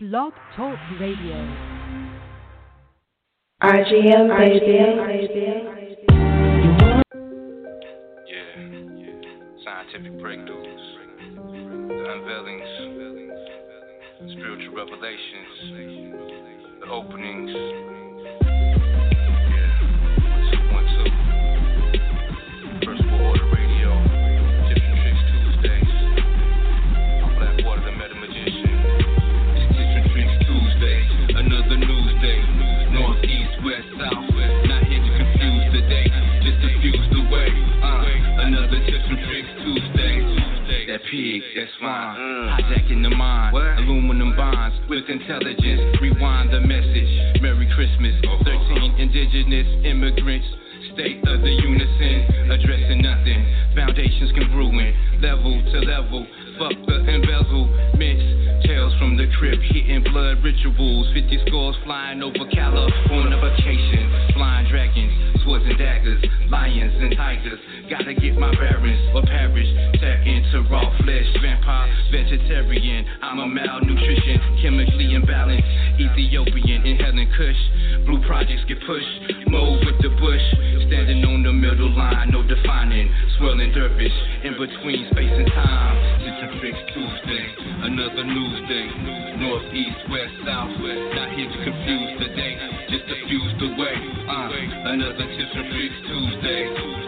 Blog Talk Radio. RGM, baby. Yeah, yeah. Scientific breakthroughs, the unveilings, spiritual revelations, the openings. That's fine. Mm. Hijacking the mind, aluminum bonds with intelligence. Rewind the message. Merry Christmas. 13 indigenous immigrants. State of the unison, addressing nothing. Foundations congruent, level to level. Fuck the embezzlements. Tales from the crypt, hitting blood rituals. 50 scores flying over California vacation. Flying dragons, swords and daggers, lions and tigers. Gotta get my bearings or perish. Tap into raw flesh, vampire, vegetarian. I'm a malnutrition, chemically imbalanced. Ethiopian, inhaling kush. Blue projects get pushed. Move with the bush. Standing on the middle line, no defining. Swirling dervish in between space and time. It's Tuesday, another news day. North, east, west, south. Not here to confuse the day, just diffuse the way. Uh, another Tips and Tricks Tuesday.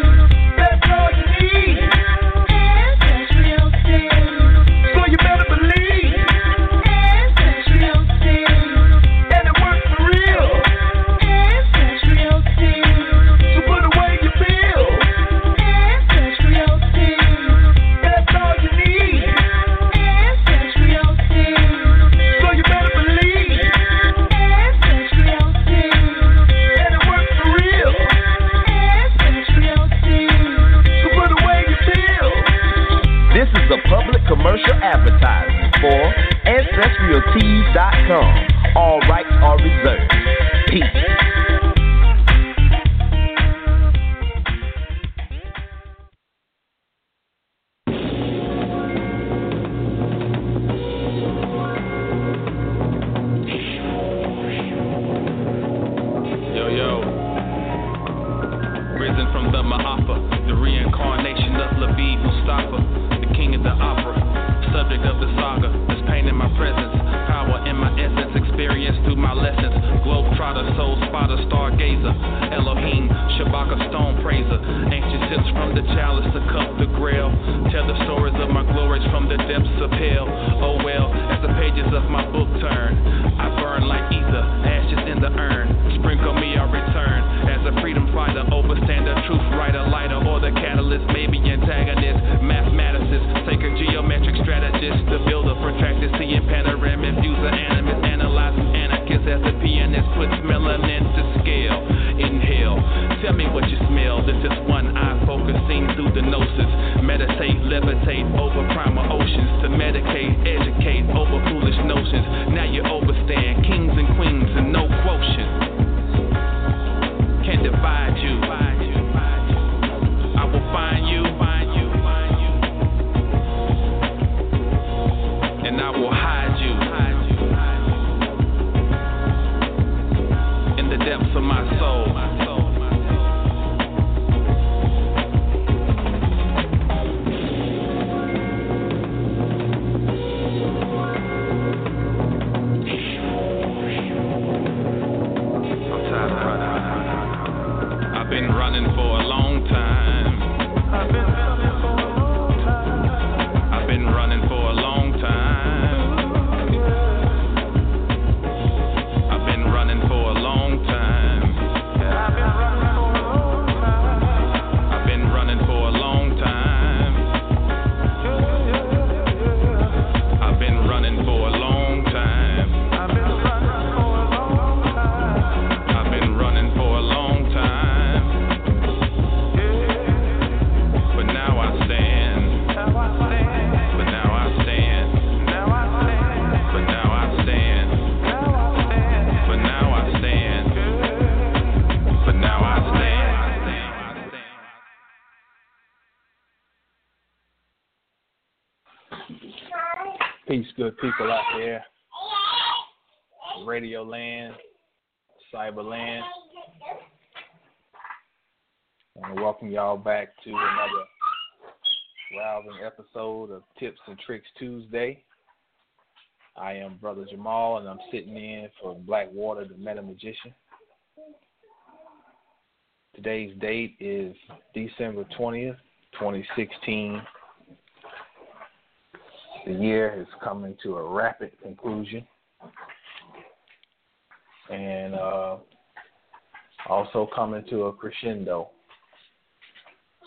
advertisement for AncestralTees.com. All rights are reserved. Peace. Through my lessons. Globetrotter, soul spotter, stargazer, Elohim, Shabaka, stone praiser. Ancient tips from the chalice to cup the grail. Tell the stories of my glories from the depths of hell. Oh well, as the pages of my book turn, I burn like ether, ashes in the urn. The puts melanin to scale. Inhale, tell me what you smell. This is one eye focusing through the gnosis. Meditate, levitate over primal oceans to medicate, educate y'all back to another rousing episode of Tips and Tricks Tuesday. I am Brother Jamal, and I'm sitting in for Blackwater, the Meta Magician. Today's date is December 20th, 2016. The year is coming to a rapid conclusion. And uh, also coming to a crescendo.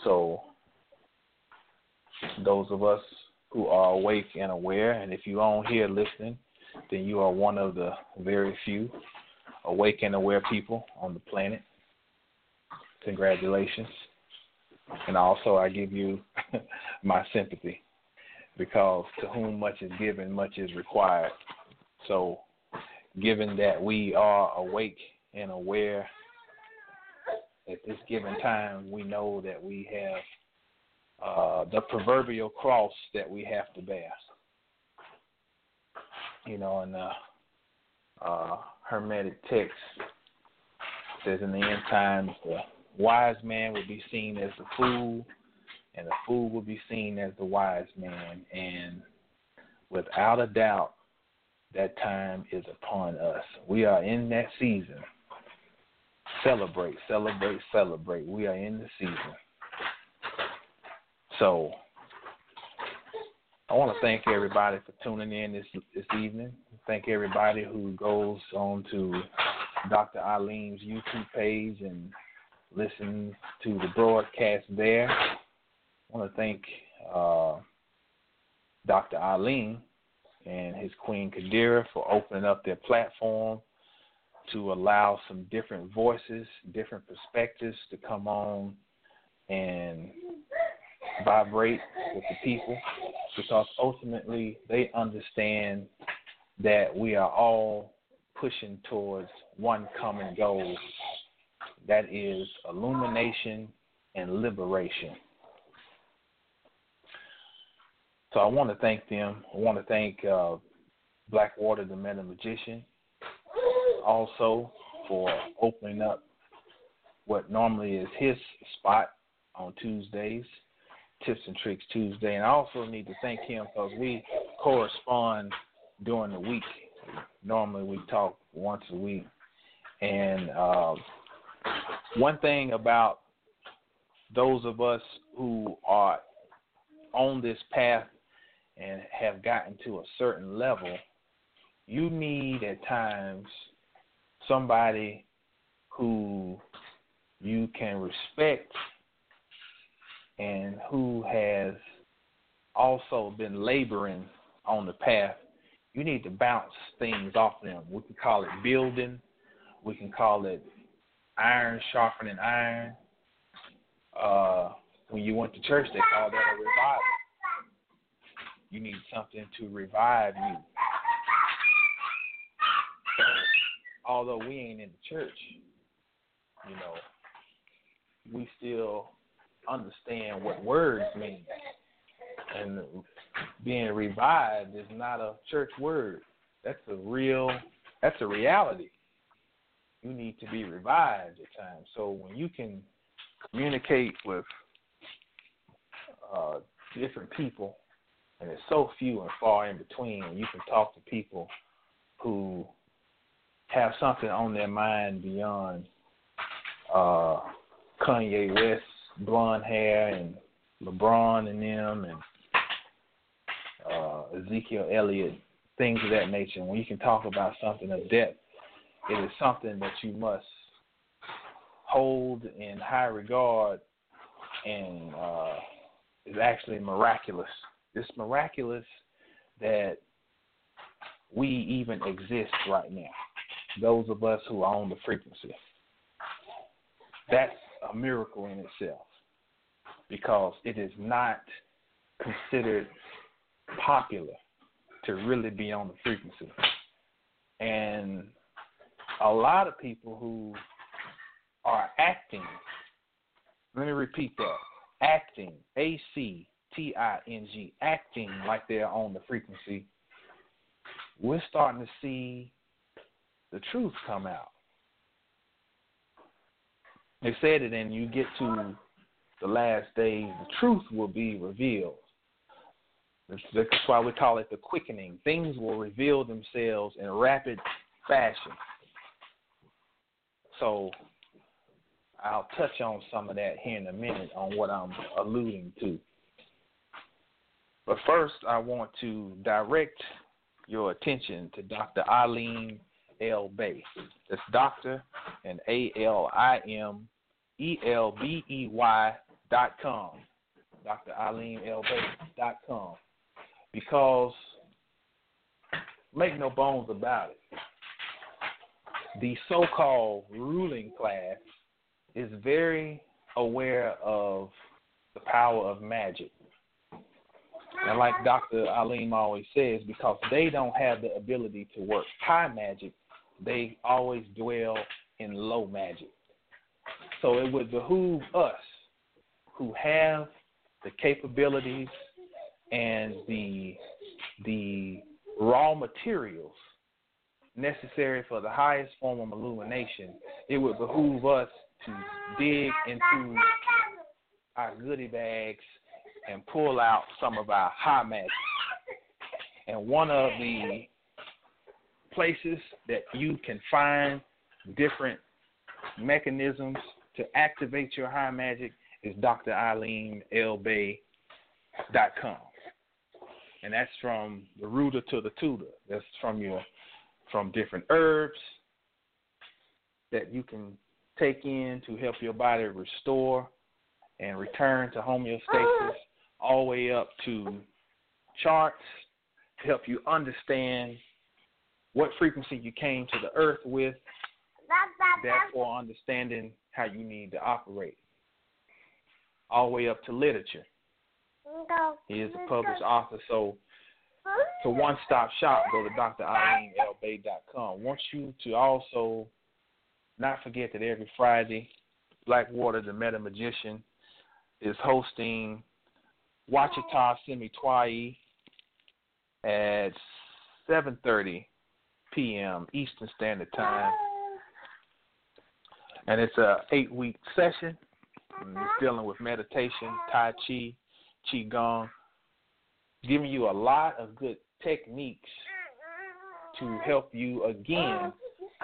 So, those of us who are awake and aware, and if you are on here listening, then you are one of the very few awake and aware people on the planet. Congratulations. And also, I give you my sympathy because to whom much is given, much is required. So, given that we are awake and aware at this given time, we know that we have uh, the proverbial cross that we have to bear. You know, in the uh, Hermetic text says in the end times, the wise man will be seen as the fool, and the fool will be seen as the wise man. And without a doubt, that time is upon us. We are in that season. Celebrate, celebrate, celebrate. We are in the season. So I want to thank everybody for tuning in this this evening. Thank everybody who goes on to Dr. Alim's YouTube page and listens to the broadcast there. I want to thank uh, Dr. Alim and his Queen Kadira for opening up their platform to allow some different voices, different perspectives to come on and vibrate with the people because ultimately they understand that we are all pushing towards one common goal that is illumination and liberation. So I want to thank them. I want to thank uh, Blackwater, the Meta Magician, also for opening up what normally is his spot on Tuesdays Tips and Tricks Tuesday. And I also need to thank him because we correspond during the week. Normally we talk once a week. And uh, one thing about those of us who are on this path and have gotten to a certain level, you need at times somebody who you can respect and who has also been laboring on the path, you need to bounce things off them. We can call it building, we can call it iron sharpening iron. Uh, when you went to church, they called that a revival. You need something to revive you. Although we ain't in the church, you know, we still understand what words mean. And being revived is not a church word. That's a real that's a reality. You need to be revived at times. So when you can communicate with uh, different people, and it's so few and far in between, you can talk to people who have something on their mind beyond uh, Kanye West blonde hair and LeBron and them and uh, Ezekiel Elliott, things of that nature. When you can talk about something of depth, it is something that you must hold in high regard and uh, is actually miraculous. It's miraculous that we even exist right now. Those of us who are on the frequency. That's a miracle in itself because it is not considered popular to really be on the frequency. And a lot of people who are acting, let me repeat that acting, A C T I N G, acting like they're on the frequency, we're starting to see the truth come out. They said it, and you get to the last day, the truth will be revealed. That's why we call it the quickening. Things will reveal themselves in rapid fashion. So I'll touch on some of that here in a minute on what I'm alluding to. But first, I want to direct your attention to Dr. Alim El Bey. That's Doctor and A L I M E L B E Y dot com. Dr. Alim El Bey dot com. Because make no bones about it, the so called ruling class is very aware of the power of magic. And like Dr. Alim always says, because they don't have the ability to work high magic, they always dwell in low magic. So it would behoove us who have the capabilities and the the raw materials necessary for the highest form of illumination, it would behoove us to dig into our goodie bags and pull out some of our high magic. And one of the places that you can find different mechanisms to activate your high magic is dralimelbey.com. And that's from the rooter to the tutor. That's from your from different herbs that you can take in to help your body restore and return to homeostasis, ah. all the way up to charts to help you understand what frequency you came to the earth with, therefore understanding how you need to operate. All the way up to literature. He is a published author, so to one stop shop, go to dralimelbey.com. Want you to also not forget that every Friday, Blackwater, the Meta Magician, is hosting Wachita Semitwai at 7.30 p.m. Eastern Standard Time. And it's a eight-week session. And it's dealing with meditation, Tai Chi, Qigong, giving you a lot of good techniques to help you again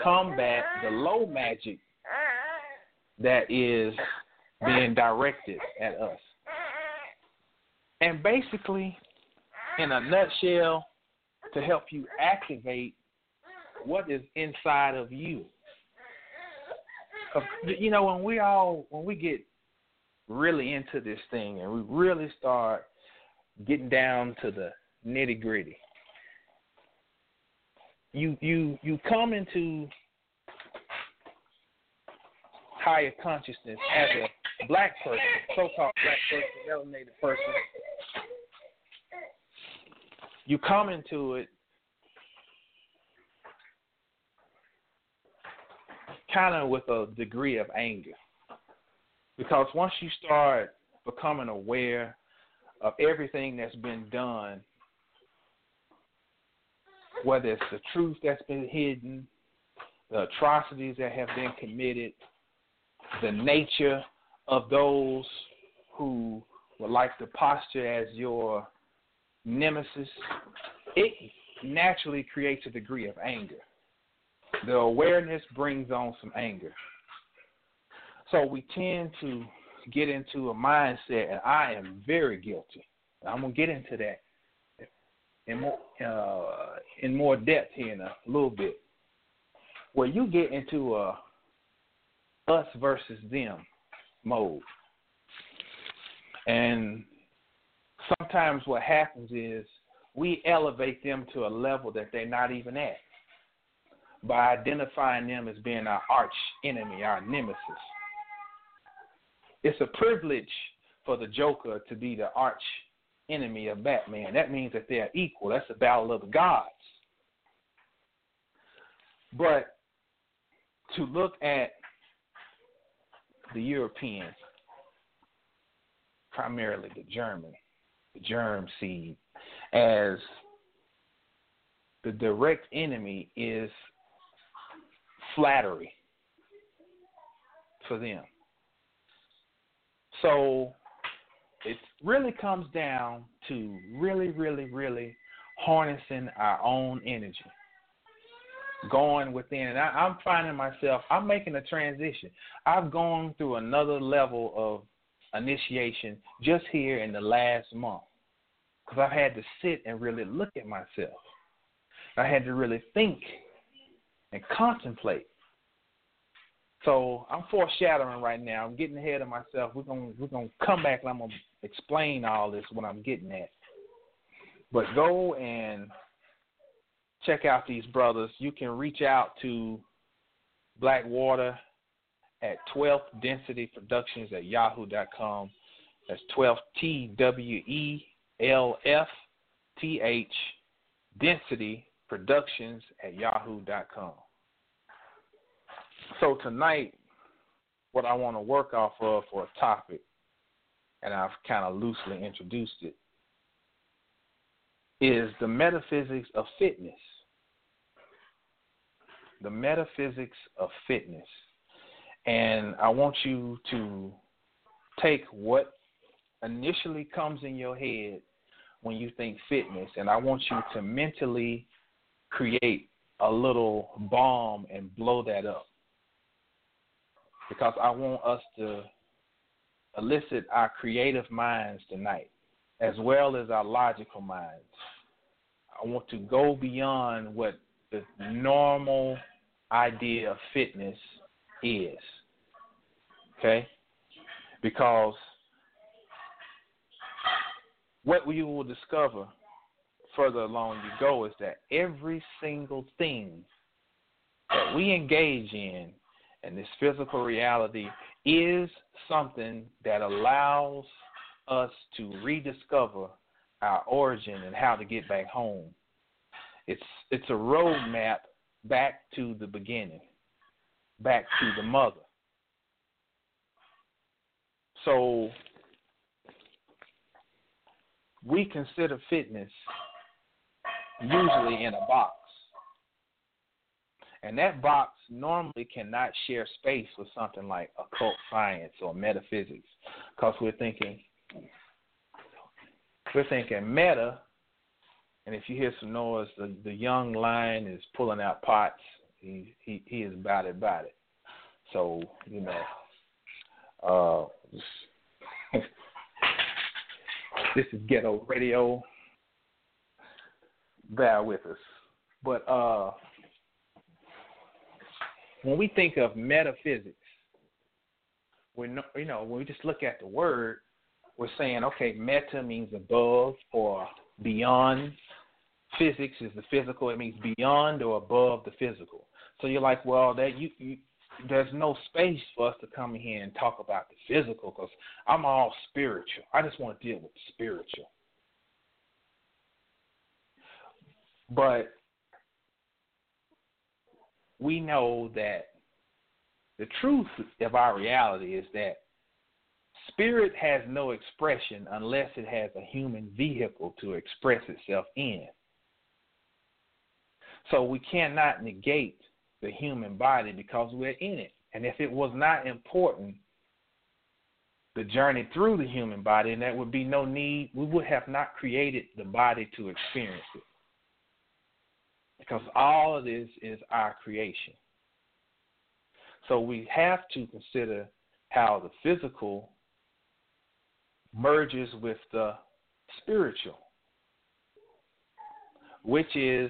combat the low magic that is being directed at us. And basically, in a nutshell, to help you activate what is inside of you. You know, when we all when we get really into this thing and we really start getting down to the nitty gritty, you you you come into higher consciousness as a black person, so-called black person, melanated person. You come into it kind of with a degree of anger. Because once you start becoming aware of everything that's been done, whether it's the truth that's been hidden, the atrocities that have been committed, the nature of those who would like to posture as your nemesis, it naturally creates a degree of anger the awareness brings on some anger. So we tend to get into a mindset, and I am very guilty. I'm gonna get into that in more uh, in more depth here in a little bit. Where you get into a us versus them mode, and sometimes what happens is we elevate them to a level that they're not even at by identifying them as being our arch enemy, our nemesis. It's a privilege for the Joker to be the arch enemy of Batman. That means that they're equal. That's a battle of the gods. But to look at the European, primarily the German, the germ seed, as the direct enemy is flattery for them. So it really comes down to really, really, really harnessing our own energy, going within. And I, I'm finding myself, I'm making a transition. I've gone through another level of initiation just here in the last month because I've had to sit and really look at myself. I had to really think and contemplate. So I'm foreshadowing right now. I'm getting ahead of myself. We're gonna we're gonna come back and I'm gonna explain all this what I'm getting at. But go and check out these brothers. You can reach out to Blackwater at 12th Density Productions at yahoo.com. That's 12 T W E L F T H Density Productions at yahoo.com. So tonight, what I want to work off of for a topic, and I've kind of loosely introduced it, is the metaphysics of fitness. The metaphysics of fitness. And I want you to take what initially comes in your head when you think fitness, and I want you to mentally create a little bomb and blow that up because I want us to elicit our creative minds tonight, as well as our logical minds. I want to go beyond what the normal idea of fitness is. Okay? Because what we will discover further along you go is that every single thing that we engage in in this physical reality is something that allows us to rediscover our origin and how to get back home. It's it's a roadmap back to the beginning, back to the mother. So we consider fitness usually in a box. And that box normally cannot share space with something like occult science or metaphysics because we're thinking we're thinking meta and if you hear some noise the, the young lion is pulling out pots. He he, he is about it about it. So you know uh this is ghetto radio bear with us but uh when we think of metaphysics, we you know when we just look at the word, we're saying okay, meta means above or beyond. Physics is the physical; it means beyond or above the physical. So you're like, well, that you, you there's no space for us to come in here and talk about the physical because I'm all spiritual. I just want to deal with the spiritual. But we know that the truth of our reality is that spirit has no expression unless it has a human vehicle to express itself in. So we cannot negate the human body because we're in it. And if it was not important, the journey through the human body, and there would be no need, we would have not created the body to experience it because all of this is our creation. So we have to consider how the physical merges with the spiritual, which is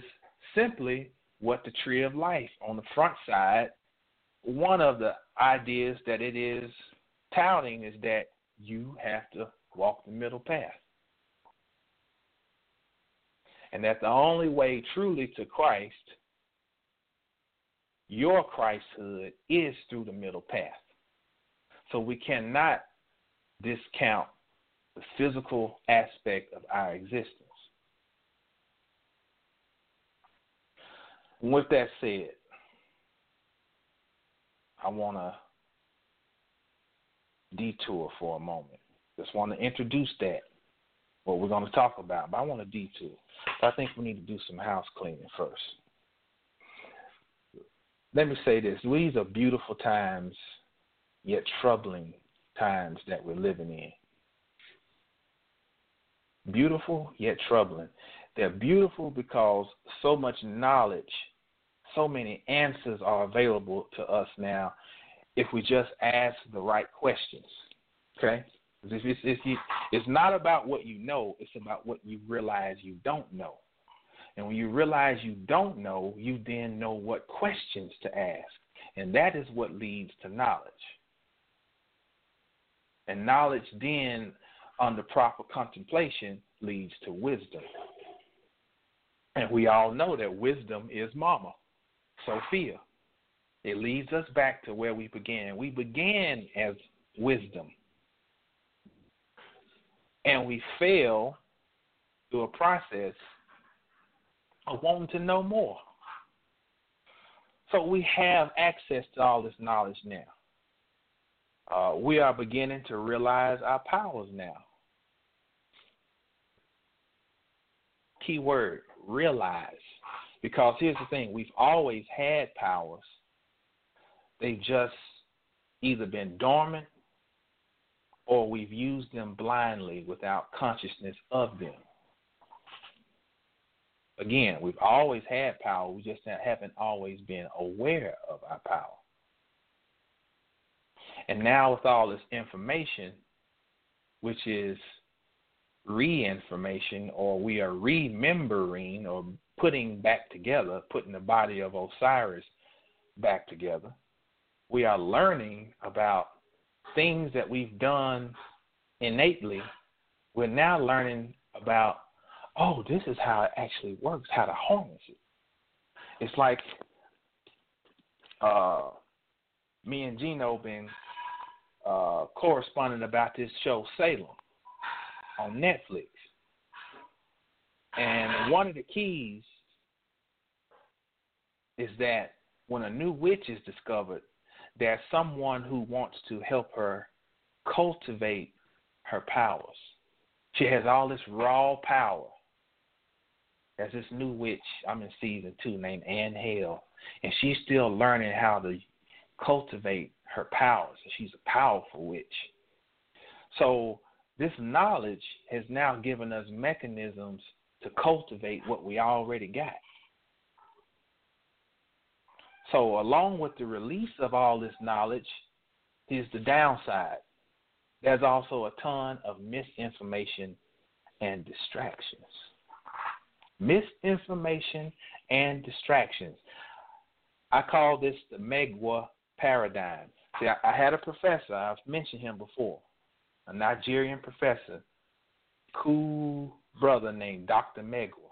simply what the tree of life on the front side, one of the ideas that it is touting is that you have to walk the middle path and that the only way truly to Christ, your Christhood, is through the middle path. So we cannot discount the physical aspect of our existence. with that said, I want to detour for a moment. Just want to introduce that what we're going to talk about, but I want to detour. I think we need to do some house cleaning first. Let me say this: these are beautiful times, yet troubling times that we're living in. Beautiful yet troubling. They're beautiful because so much knowledge, so many answers are available to us now if we just ask the right questions. Okay? It's, it's, it's, it's not about what you know, it's about what you realize you don't know. And when you realize you don't know, you then know what questions to ask. And that is what leads to knowledge. And knowledge then, under proper contemplation, leads to wisdom. And we all know that wisdom is mama, Sophia. It leads us back to where we began. We began as wisdom. And we fail through a process of wanting to know more. So we have access to all this knowledge now. Uh, we are beginning to realize our powers now. Key word realize. Because here's the thing we've always had powers, they've just either been dormant or we've used them blindly without consciousness of them. Again, we've always had power, we just haven't always been aware of our power. And now, with all this information, which is re-information or we are remembering or putting back together, putting the body of Osiris back together. We are learning about things that we've done innately. We're now learning about, oh, this is how it actually works, how to harness it. It's like uh, me and Gino been uh, corresponding about this show Salem on Netflix. And one of the keys is that when a new witch is discovered, there's someone who wants to help her cultivate her powers. She has all this raw power. There's this new witch, I'm in season two, named Anne Hale, and she's still learning how to cultivate her powers. She's a powerful witch. So this knowledge has now given us mechanisms to cultivate what we already got. So, along with the release of all this knowledge, is the downside. There's also a ton of misinformation and distractions. Misinformation and distractions. I call this the Megwa paradigm. See, I, I had a professor, I've mentioned him before a Nigerian professor, cool brother named Dr. Megwa.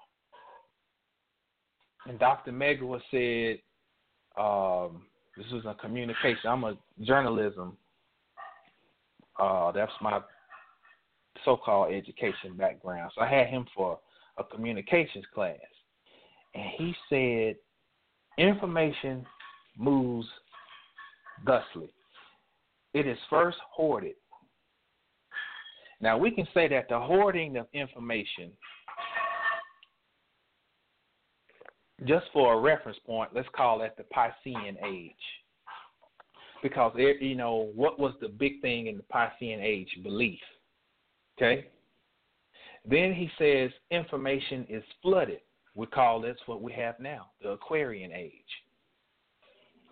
And Dr. Megwa said, um, this was a communication. I'm a journalism. Uh, that's my so-called education background. So I had him for a communications class, and he said, information moves thusly. It is first hoarded now, we can say that the hoarding of information, just for a reference point, let's call that the Piscean age. Because, you know, what was the big thing in the Piscean age? Belief. Okay? Then he says information is flooded. We call this what we have now, the Aquarian age.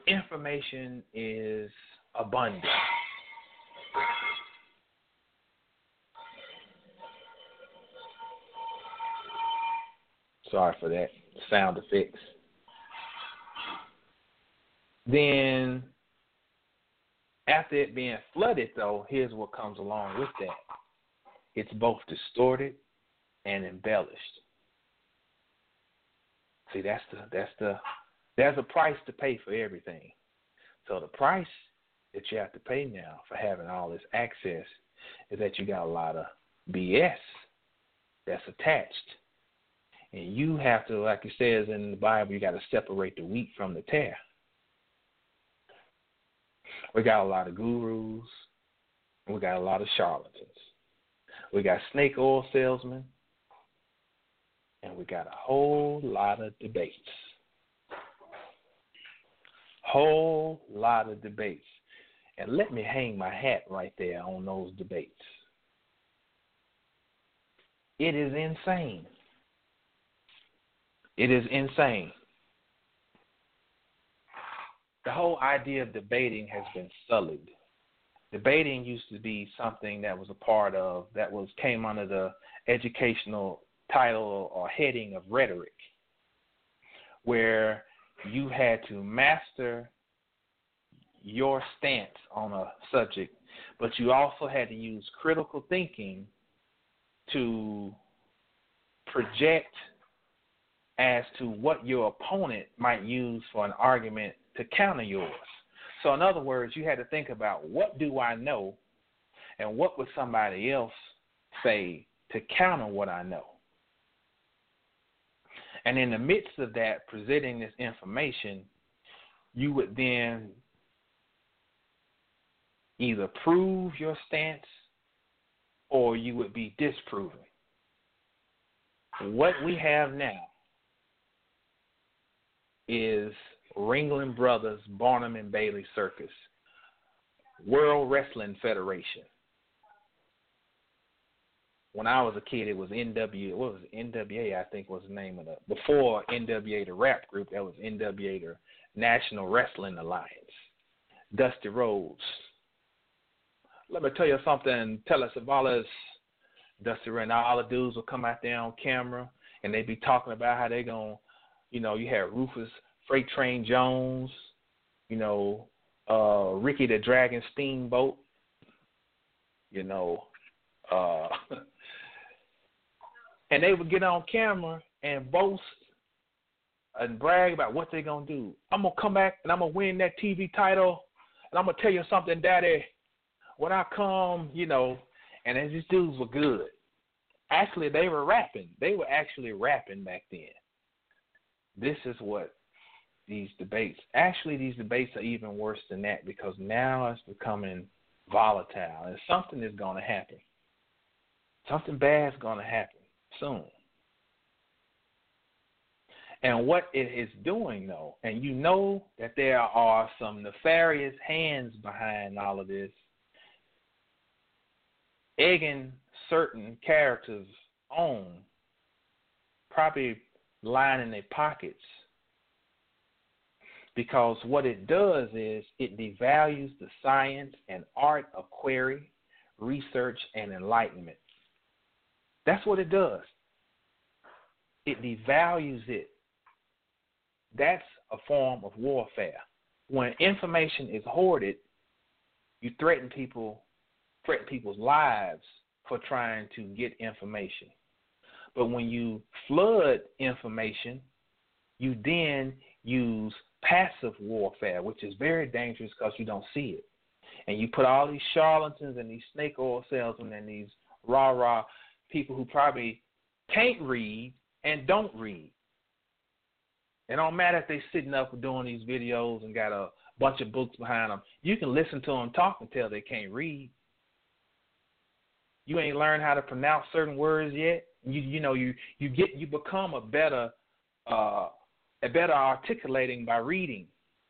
Information is abundant. Sorry for that sound effects. Then, after it being flooded, though, here's what comes along with that it's both distorted and embellished. See, that's the that's the there's a price to pay for everything. So the price that you have to pay now for having all this access is that you got a lot of BS that's attached and you have to, like it says in the Bible, you got to separate the wheat from the tare. We got a lot of gurus, we got a lot of charlatans. We got snake oil salesmen, and we got a whole lot of debates. Whole lot of debates. And let me hang my hat right there on those debates. It is insane. It is insane. The whole idea of debating has been sullied. Debating used to be something that was a part of that was came under the educational title or heading of rhetoric, where you had to master your stance on a subject, but you also had to use critical thinking to project as to what your opponent might use for an argument to counter yours. So, in other words, you had to think about what do I know and what would somebody else say to counter what I know. And in the midst of that, presenting this information, you would then either prove your stance or you would be disproving. What we have now is Ringling Brothers, Barnum and Bailey Circus, World Wrestling Federation. When I was a kid, it was NW. What was it? NWA? I think was the name of the before NWA, the rap group. That was NWA, the National Wrestling Alliance. Dusty Rhodes, let me tell you something. Telly Savalas, Dusty Ray, all the dudes will come out there on camera and they be talking about how they to, you know, you had Rufus Freight Train Jones, you know, uh, Ricky the Dragon Steamboat, you know, uh, and they would get on camera and boast and brag about what they're gonna do. I'm gonna come back and I'm gonna win that TV title, and I'm gonna tell you something, Daddy when I come, you know, and these dudes were good. Actually, they were rapping. They were actually rapping back then. This is what these debates. Actually, these debates are even worse than that because now it's becoming volatile, and something is going to happen. Something bad is going to happen soon. And what it is doing, though, and you know that there are some nefarious hands behind all of this egging certain characters on, probably lying in their pockets. Because what it does is it devalues the science and art of query, research, and enlightenment. That's what it does. It devalues it. That's a form of warfare. When information is hoarded, you threaten people threaten people's lives for trying to get information. But when you flood information, you then use passive warfare, which is very dangerous because you don't see it. And you put all these charlatans and these snake oil salesmen and these rah rah people who probably can't read and don't read. It don't matter if they're sitting up doing these videos and got a bunch of books behind them. You can listen to them talk until they can't read you ain't learned how to pronounce certain words yet. You you know you you get you become a better uh, a better articulating by reading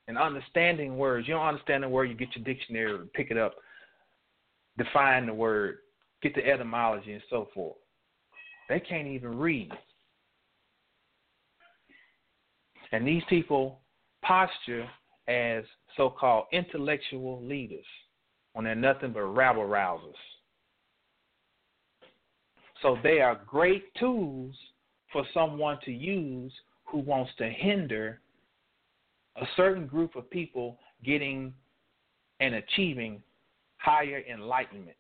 and understanding words. You don't understand the word, you get your dictionary, pick it up, define the word, get the etymology and so forth. They can't even read. And these people posture as so called intellectual leaders when they're nothing but rabble rousers. So they are great tools for someone to use who wants to hinder a certain group of people getting and achieving higher enlightenment.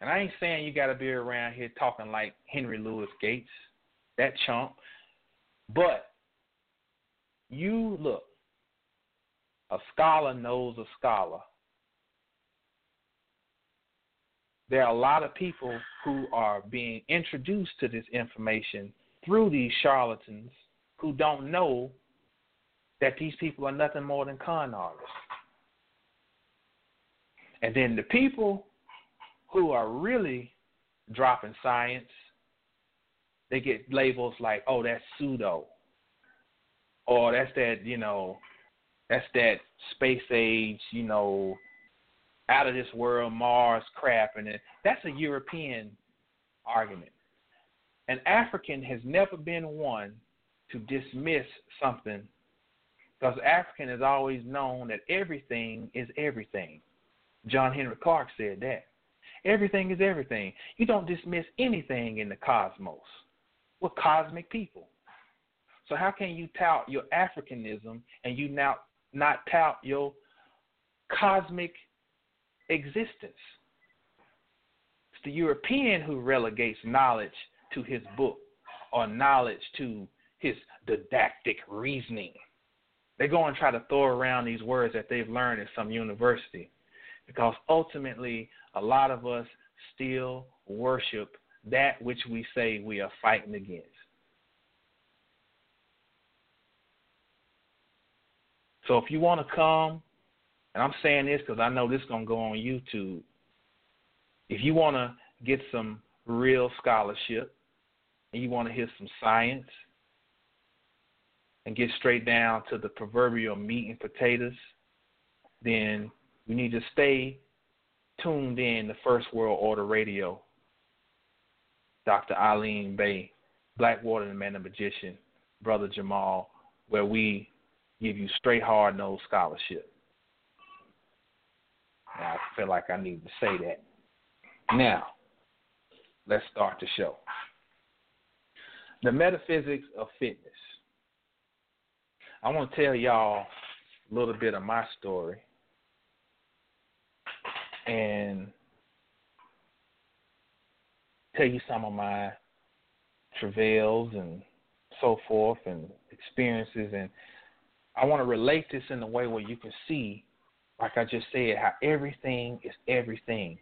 And I ain't saying you got to be around here talking like Henry Louis Gates, that chump, but you look, a scholar knows a scholar there are a lot of people who are being introduced to this information through these charlatans who don't know that these people are nothing more than con artists. And then the people who are really dropping science, they get labels like, oh, that's pseudo. Or that's that, you know, that's that space age, you know, out of this world Mars crap and that's a European argument. An African has never been one to dismiss something because African has always known that everything is everything. John Henrik Clarke said that. Everything is everything. You don't dismiss anything in the cosmos. We're cosmic people. So how can you tout your Africanism and you now not tout your cosmic existence? It's the European who relegates knowledge to his book or knowledge to his didactic reasoning. They go and try to throw around these words that they've learned in some university because ultimately a lot of us still worship that which we say we are fighting against. So if you want to come, and I'm saying this because I know this is going to go on YouTube, if you want to get some real scholarship and you want to hear some science and get straight down to the proverbial meat and potatoes, then you need to stay tuned in to First World Order Radio. Dr. Alim El Bey, Blackwater the Man the Magician, Brother Jamal, where we give you straight hard nosed scholarship. Now, I feel like I need to say that. Now, let's start the show. The metaphysics of fitness. I want to tell y'all a little bit of my story and tell you some of my travails and so forth and experiences and I want to relate this in a way where you can see, like I just said, how everything is everything.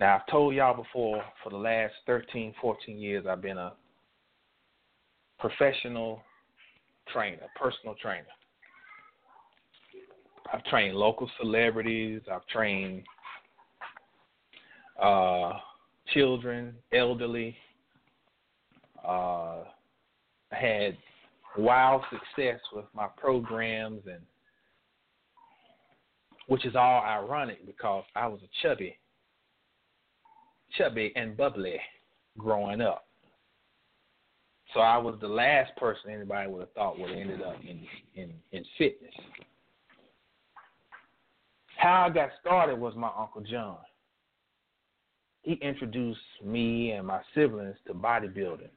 Now, I've told y'all before, for the last 13, 14 years, I've been a professional trainer, personal trainer. I've trained local celebrities. I've trained uh, children, elderly. Uh, I had wild success with my programs, and which is all ironic because I was a chubby, chubby and bubbly growing up. So I was the last person anybody would have thought would have ended up in in in fitness. How I got started was my Uncle John. He introduced me and my siblings to bodybuilding.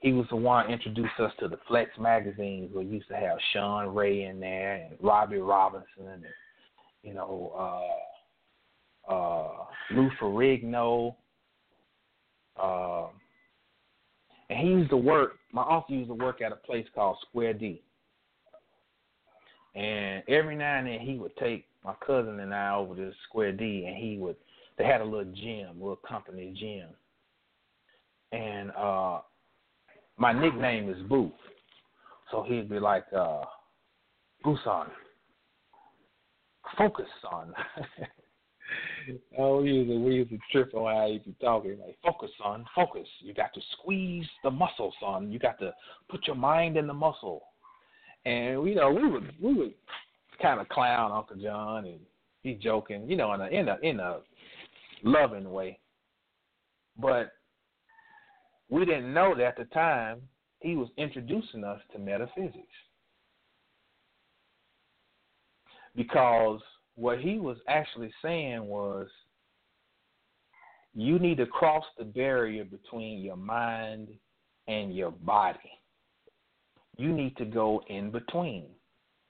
He was the one introduced us to the Flex magazines we used to have Shawn Ray in there and Robbie Robinson and you know, uh uh Lou Ferrigno. Uh, and he used to work my uncle used to work at a place called Square D. And every now and then he would take my cousin and I over to Square D, and he would. They had a little gym, a little company gym, and uh, my nickname is Booth, so he'd be like, uh, "Busan, focus on." oh, we used, to, we used to trip on how be talking. Like, focus, on focus. You got to squeeze the muscle, son. You got to put your mind in the muscle. And you know, we would we would kind of clown Uncle John and be joking, you know, in a in a in a loving way. But we didn't know that at the time he was introducing us to metaphysics. Because what he was actually saying was you need to cross the barrier between your mind and your body. You need to go in between.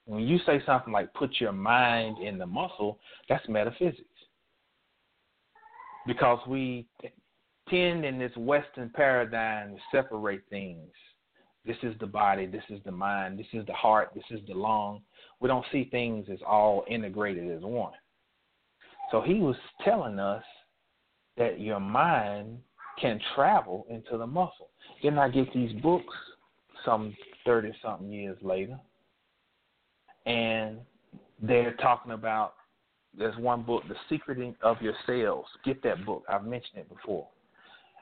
When you say something like put your mind in the muscle, that's metaphysics. Because we tend in this Western paradigm to separate things. This is the body, this is the mind, this is the heart, this is the lung. We don't see things as all integrated as one. So he was telling us that your mind can travel into the muscle. Then I get these books some 30 something years later and they're talking about there's one book, The Secret of Your Cells. Get that book. I've mentioned it before.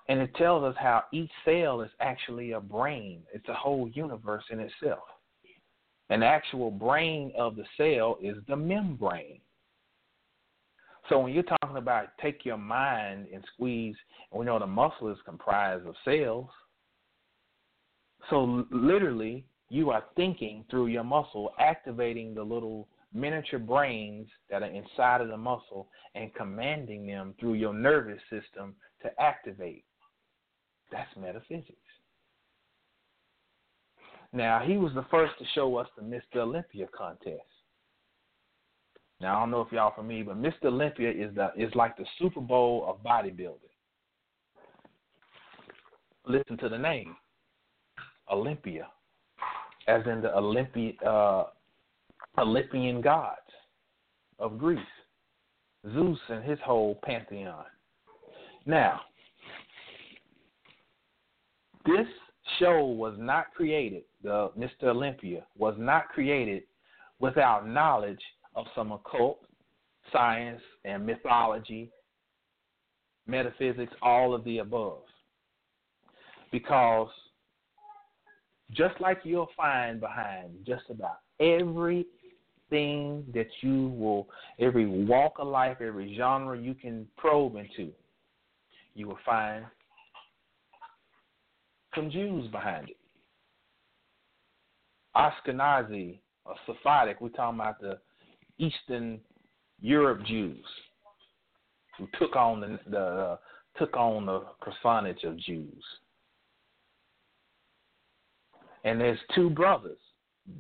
And it tells us how each cell is actually a brain. It's a whole universe in itself. An actual brain of the cell is the membrane. So when you're talking about take your mind and squeeze, we know the muscle is comprised of cells. So literally, you are thinking through your muscle, activating the little miniature brains that are inside of the muscle and commanding them through your nervous system to activate. That's metaphysics. Now, he was the first to show us the Mr. Olympia contest. Now, I don't know if y'all familiar, but Mr. Olympia is the is like the Super Bowl of bodybuilding. Listen to the name, Olympia, as in the Olympia, uh, Olympian gods of Greece, Zeus and his whole pantheon. Now, this show was not created, the Mr. Olympia was not created without knowledge of some occult, science, and mythology, metaphysics, all of the above. Because just like you'll find behind just about everything that you will, every walk of life, every genre you can probe into, you will find some Jews behind it. Ashkenazi or Sephardic, we're talking about the Eastern Europe Jews who took on the, the uh, took on the personage of Jews. And there's two brothers,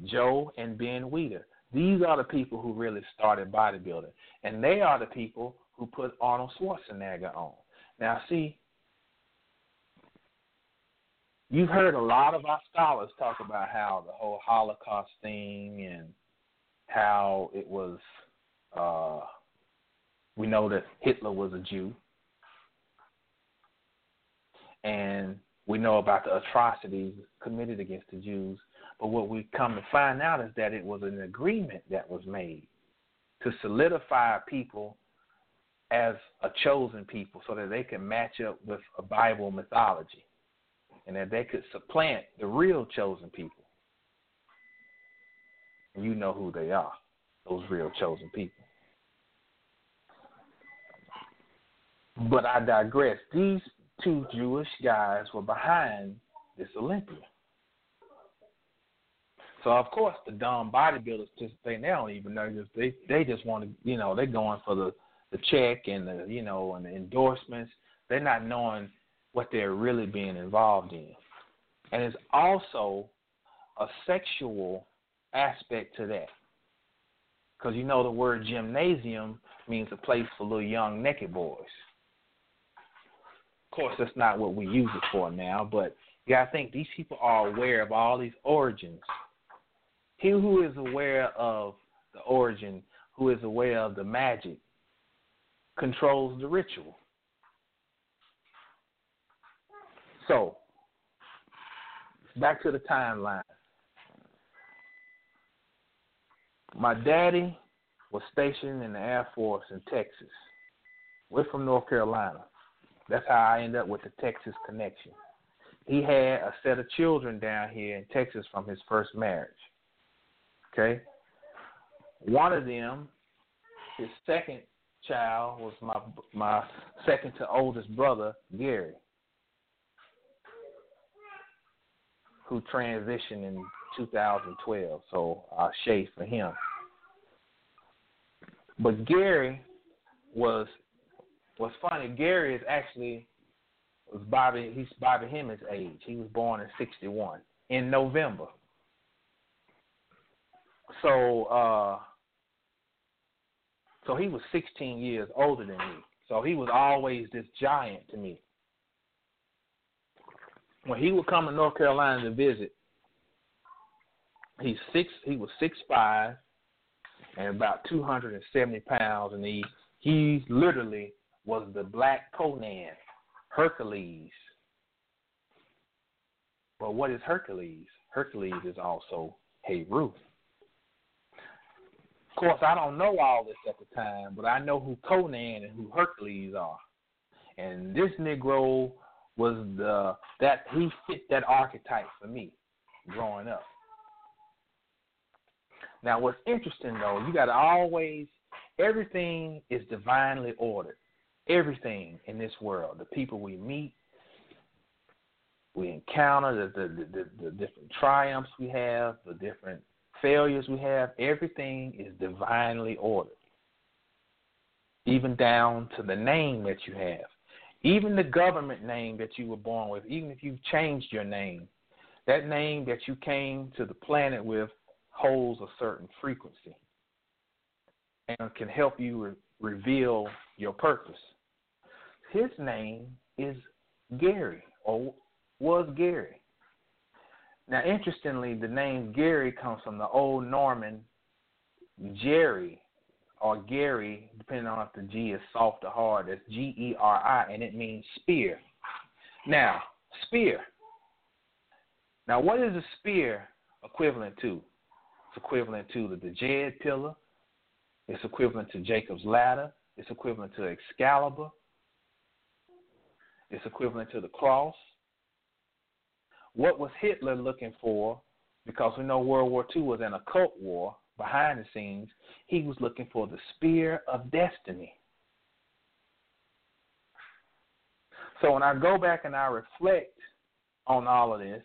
Joe and Ben Weider. These are the people who really started bodybuilding, and they are the people who put Arnold Schwarzenegger on. Now, see, you've heard a lot of our scholars talk about how the whole Holocaust thing and how it was. Uh, we know that Hitler was a Jew, and we know about the atrocities committed against the Jews. But what we come to find out is that it was an agreement that was made to solidify people as a chosen people so that they can match up with a Bible mythology and that they could supplant the real chosen people. And you know who they are, those real chosen people. But I digress. These two Jewish guys were behind this Olympia. So of course the dumb bodybuilders just they, they don't even know just they they just want to you know they're going for the the check and the you know and the endorsements. They're not knowing what they're really being involved in, and it's also a sexual aspect to that. Because you know the word gymnasium means a place for little young naked boys Of course, that's not what we use it for now, but you gotta think these people are aware of all these origins. He who is aware of the origin, who is aware of the magic, controls the ritual. So, back to the timeline. My daddy was stationed in the Air Force in Texas. We're from North Carolina. That's how I end up with the Texas connection. He had a set of children down here in Texas from his first marriage. Okay? One of them, his second child, was my my second to oldest brother, Gary, who transitioned in 2012. So shade for him. But Gary was What's funny, Gary is actually was Bobby. He's Bobby Hemmitt's age. He was born in '61 in November. So, uh, so he was 16 years older than me. So he was always this giant to me. When he would come to North Carolina to visit, he's six. He was six five and about 270 pounds, and he he literally was the black Conan, Hercules. But what is Hercules? Hercules is also Heru. Of course, I don't know all this at the time, but I know who Conan and who Hercules are. And this Negro was the that he fit that archetype for me growing up. Now, what's interesting though, you got to always everything is divinely ordered. Everything in this world, the people we meet, we encounter, the the, the, the different triumphs we have, the different failures we have, everything is divinely ordered. Even down to the name that you have. Even the government name that you were born with, even if you've changed your name, that name that you came to the planet with holds a certain frequency and can help you re- reveal your purpose. His name is Gary, or was Gary. Now, interestingly, the name Gary comes from the Old Norman Jerry or Gary, depending on if the G is soft or hard. That's G E R I, and it means spear. Now, spear. Now, what is a spear equivalent to? It's equivalent to the Djed pillar. It's equivalent to Jacob's ladder. It's equivalent to Excalibur. It's equivalent to the cross. What was Hitler looking for? Because we know World War II was an occult war behind the scenes. He was looking for the spear of destiny. So when I go back and I reflect on all of this,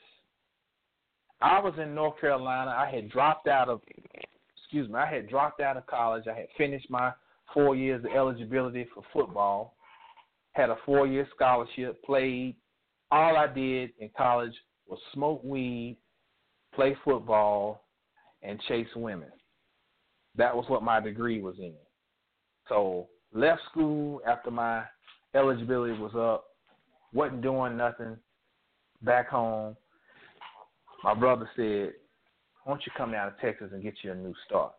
I was in North Carolina. I had dropped out of excuse me, I had dropped out of college. I had finished my four years of eligibility for football, had a four year scholarship, played. All I did in college was smoke weed, play football, and chase women. That was what my degree was in. So left school after my eligibility was up, wasn't doing nothing back home. My brother said, Why don't you come down to Texas and get you a new start?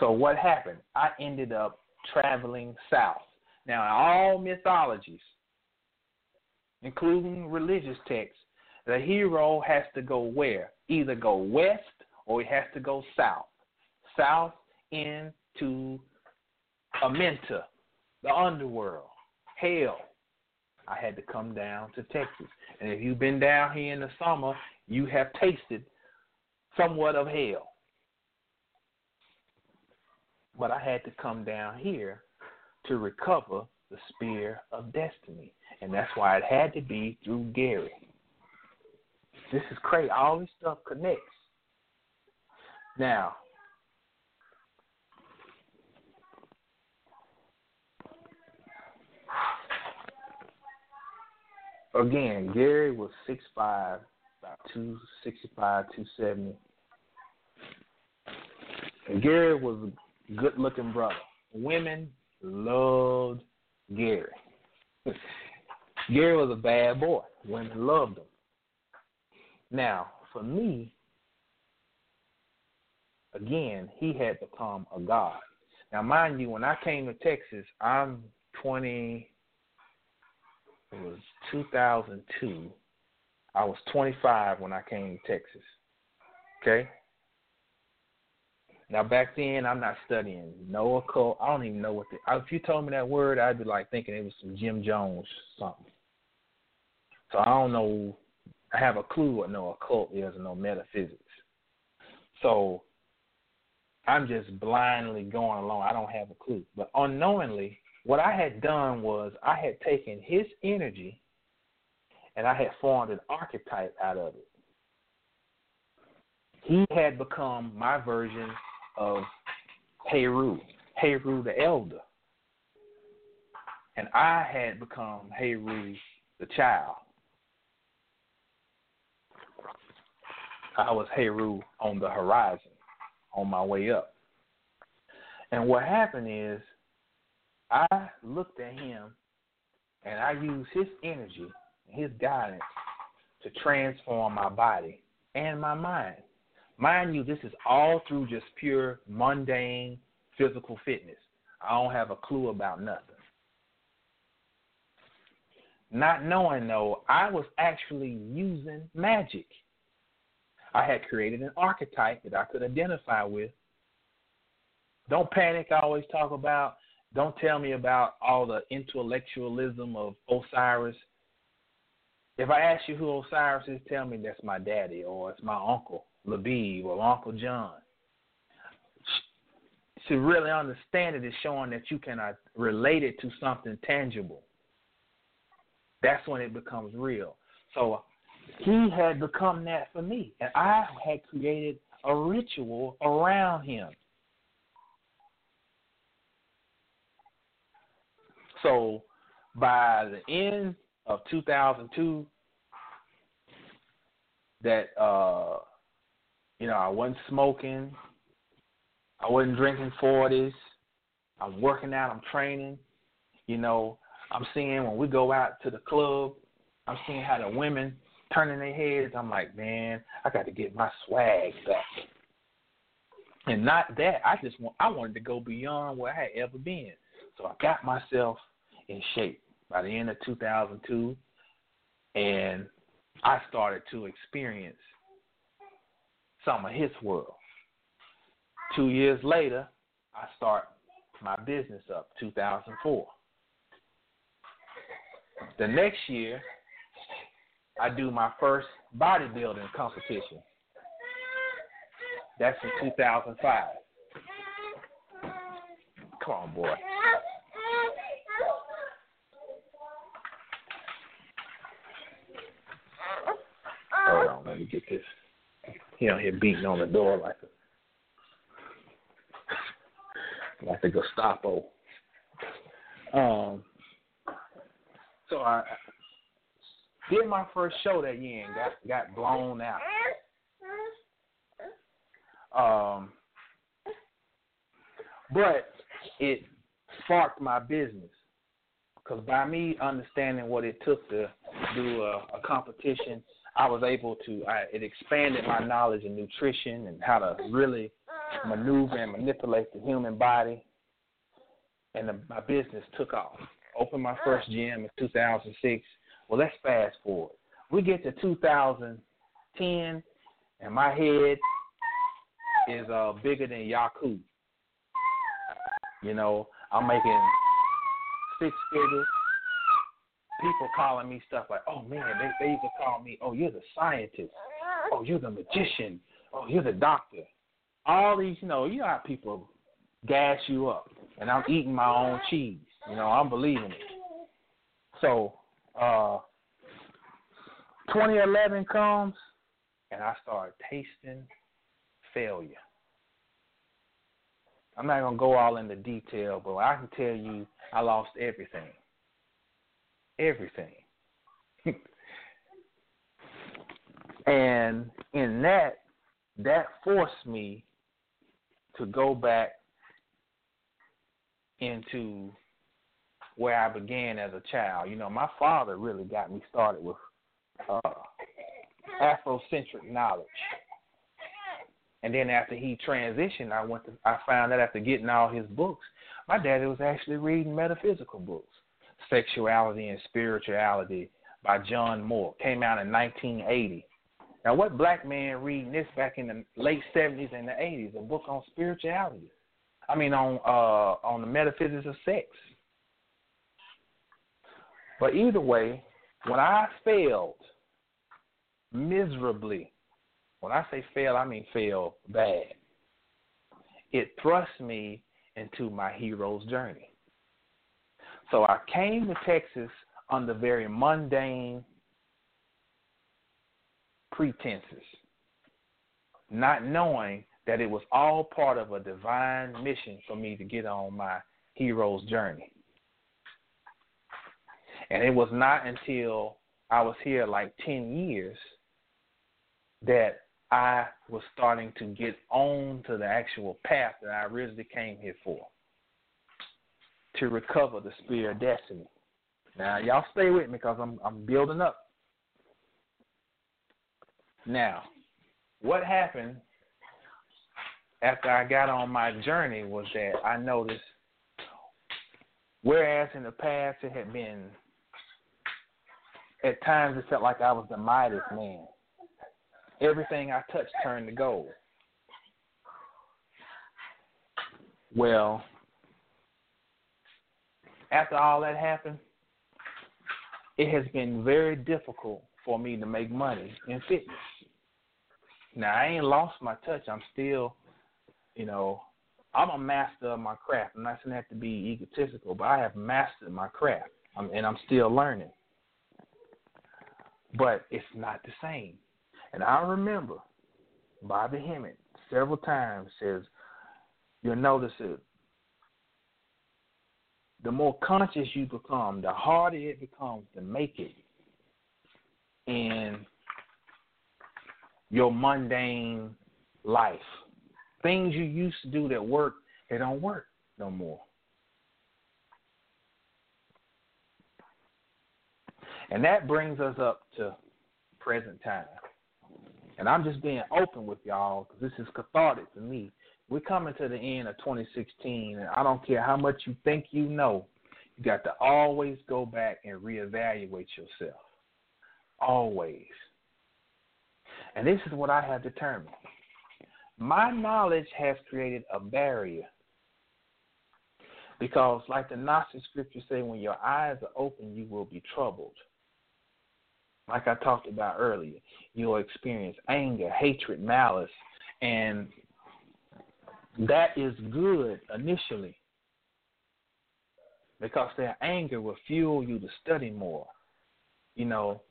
So what happened? I ended up traveling south. Now in all mythologies, including religious texts, the hero has to go where? Either go west or he has to go south. South into Amenta, the underworld, hell. I had to come down to Texas. And if you've been down here in the summer, you have tasted somewhat of hell. But I had to come down here to recover the spear of destiny. And that's why it had to be through Gary. This is crazy. All this stuff connects. Now, again, Gary was six five, about two sixty five, two seventy. And Gary was a good looking brother. Women loved Gary. Gary was a bad boy. Women loved him. Now, for me, again, he had become a god. Now, mind you, when I came to Texas, I'm 20, it was 2002. I was 25 when I came to Texas. Okay? Now, back then, I'm not studying no occult. I don't even know what the. If you told me that word, I'd be like thinking it was some Jim Jones something. So I don't know I have a clue what no occult is and no metaphysics. So I'm just blindly going along. I don't have a clue. But unknowingly, what I had done was I had taken his energy and I had formed an archetype out of it. He had become my version of Heru, Heru the elder. And I had become Heru the child. I was Heru on the horizon, on my way up. And what happened is, I looked at him and I used his energy, his guidance, to transform my body and my mind. Mind you, this is all through just pure mundane physical fitness. I don't have a clue about nothing. Not knowing though, I was actually using magic. I had created an archetype that I could identify with don't panic. I always talk about. Don't tell me about all the intellectualism of Osiris. If I ask you who Osiris is, tell me that's my daddy or it's my uncle Labib or Uncle John. To really understand it is showing that you can uh, relate it to something tangible. That's when it becomes real. So he had become that for me, and I had created a ritual around him. So by the end of 2002, that uh, you know I wasn't smoking, I wasn't drinking 40s, I'm working out, I'm training. You know, I'm seeing when we go out to the club, I'm seeing how the women turning their heads. I'm like, man, I got to get my swag back. And not that I just want I wanted to go beyond where I had ever been. So I got myself in shape by the end of 2002, and I started to experience some of his world. Two years later, I start my business up, 2004. The next year, I do my first bodybuilding competition. That's in 2005. Come on, boy. On, get this. He out here beating on the door like a like the Gestapo. Um. So I did my first show that year and got got blown out. Um, but it sparked my business because by me understanding what it took to do a, a competition, I was able to. I, it expanded my knowledge in nutrition and how to really maneuver and manipulate the human body, and the, my business took off. Opened my first gym in 2006. Well, let's fast forward. We get to 2010, and my head is uh bigger than Yakub. You know, I'm making six figures. People calling me stuff like, "Oh man," they they used to call me, "Oh, you're the scientist. Oh, you're the magician. Oh, you're the doctor." All these, you know, you know how people gas you up, and I'm eating my own cheese. You know, I'm believing it. So, uh, 2011 comes, and I start tasting failure. I'm not gonna go all into detail, but I can tell you, I lost everything. Everything. and in that, that forced me to go back into where I began as a child. You know, my father really got me started with uh, Afrocentric knowledge. And then after he transitioned, I went to I found out after getting all his books, my daddy was actually reading metaphysical books, Sexuality and Spirituality by John Moore, came out in 1980. Now, what black man reading this back in the late 70s and the 80s? A book on spirituality. I mean, on uh, on the metaphysics of sex. But either way, when I failed miserably, when I say fail, I mean fail bad, it thrust me into my hero's journey. So I came to Texas under very mundane pretenses, not knowing that it was all part of a divine mission for me to get on my hero's journey. And it was not until I was here like 10 years that I was starting to get on to the actual path that I originally came here for to recover the spear of destiny. Now, y'all stay with me because I'm I'm building up. Now, what happened after I got on my journey was that I noticed, whereas in the past it had been at times it felt like I was the Midas man. Everything I touched turned to gold. Well, after all that happened, it has been very difficult for me to make money in fitness. Now I ain't lost my touch. I'm still, you know, I'm a master of my craft. I'm not saying that to be egotistical, but I have mastered my craft, I'm, and I'm still learning. But it's not the same. And I remember Bobby Hemmitt several times says, you'll notice it. The more conscious you become, the harder it becomes to make it in your mundane life. Things you used to do that work, they don't work no more. And that brings us up to present time. And I'm just being open with y'all because this is cathartic to me. We're coming to the end of 2016, and I don't care how much you think you know, you got to always go back and reevaluate yourself. Always. And this is what I have determined. My knowledge has created a barrier. Because, like the Gnostic scriptures say, when your eyes are open, you will be troubled. Like I talked about earlier, you'll experience anger, hatred, malice, and that is good initially because that anger will fuel you to study more. You know,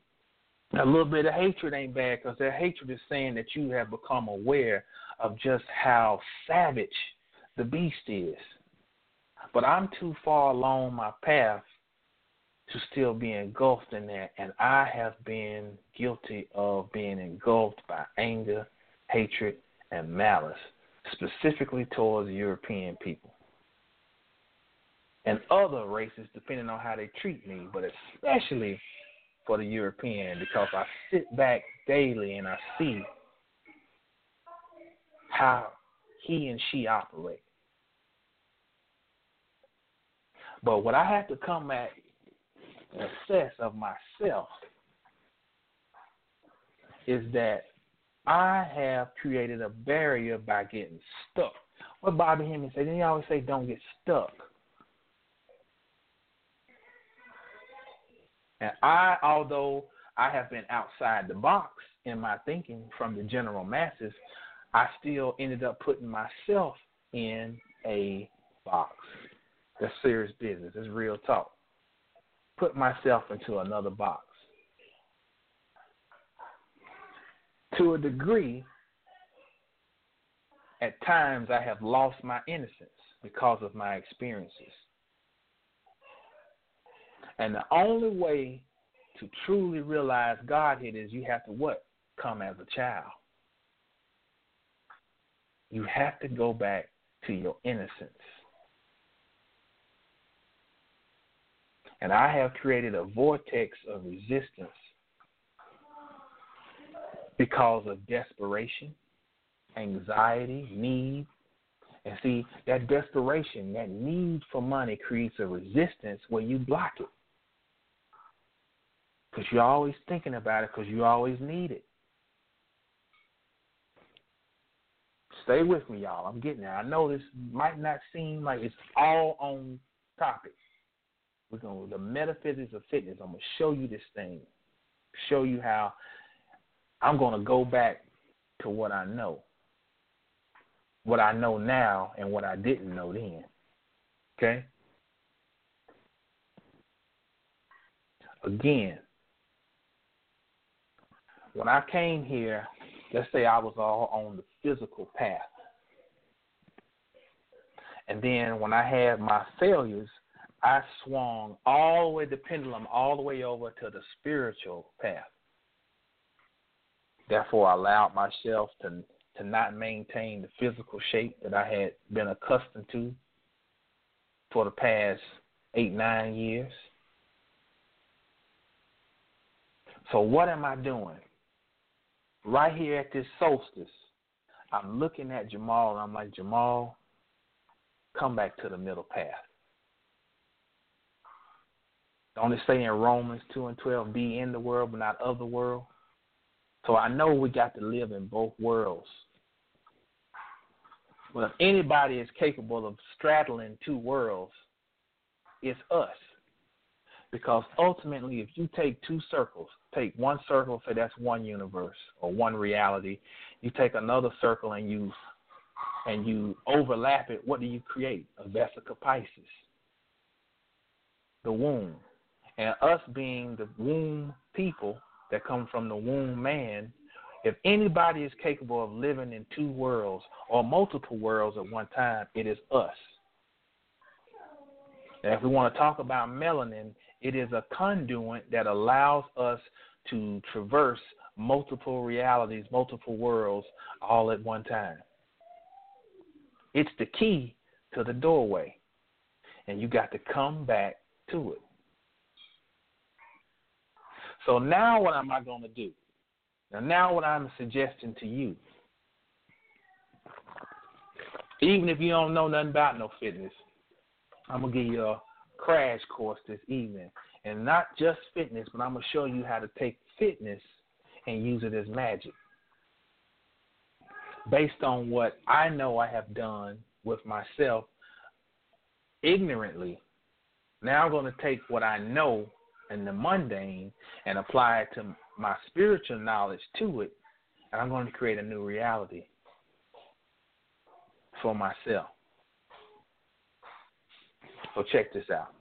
a little bit of hatred ain't bad because that hatred is saying that you have become aware of just how savage the beast is. But I'm too far along my path to still be engulfed in that, and I have been guilty of being engulfed by anger, hatred, and malice, specifically towards European people and other races, depending on how they treat me, but especially for the European because I sit back daily and I see how he and she operate. But what I have to come at and assess of myself is that I have created a barrier by getting stuck. What Bobby Hemmitt said, then he always say, don't get stuck. And I, although I have been outside the box in my thinking from the general masses, I still ended up putting myself in a box. That's serious business. It's real talk. Put myself into another box. To a degree, at times I have lost my innocence because of my experiences. And the only way to truly realize Godhead is you have to what? Come as a child. You have to go back to your innocence. And I have created a vortex of resistance because of desperation, anxiety, need. And see, that desperation, that need for money creates a resistance where you block it because you're always thinking about it because you always need it. Stay with me, y'all. I'm getting there. I know this might not seem like it's all on topic. We're going to the metaphysics of fitness. I'm gonna show you this thing, show you how I'm gonna go back to what I know, what I know now, and what I didn't know then. Okay. Again, when I came here, let's say I was all on the physical path. And then when I had my failures, I swung all the way the pendulum all the way over to the spiritual path. Therefore, I allowed myself to to not maintain the physical shape that I had been accustomed to for the past eight, nine years. So, what am I doing? right here at this solstice, I'm looking at Jamal and I'm like, Jamal, come back to the middle path. Don't it say in Romans 2 and 12, be in the world but not of the world? So I know we got to live in both worlds. Well, if anybody is capable of straddling two worlds, it's us. Because ultimately, if you take two circles, take one circle, say that's one universe or one reality, you take another circle and you and you overlap it, what do you create? A vesica Piscis, the womb. And us being the womb people that come from the womb man, if anybody is capable of living in two worlds or multiple worlds at one time, it is us. And if we want to talk about melanin, it is a conduit that allows us to traverse multiple realities, multiple worlds all at one time. It's the key to the doorway. And you got to come back to it. So now what am I going to do? Now, now what I'm suggesting to you, even if you don't know nothing about no fitness, I'm going to give you a crash course this evening. And not just fitness, but I'm going to show you how to take fitness and use it as magic based on what I know I have done with myself ignorantly. Now I'm going to take what I know in the mundane and apply it to my spiritual knowledge to it, and I'm going to create a new reality for myself. So check this out.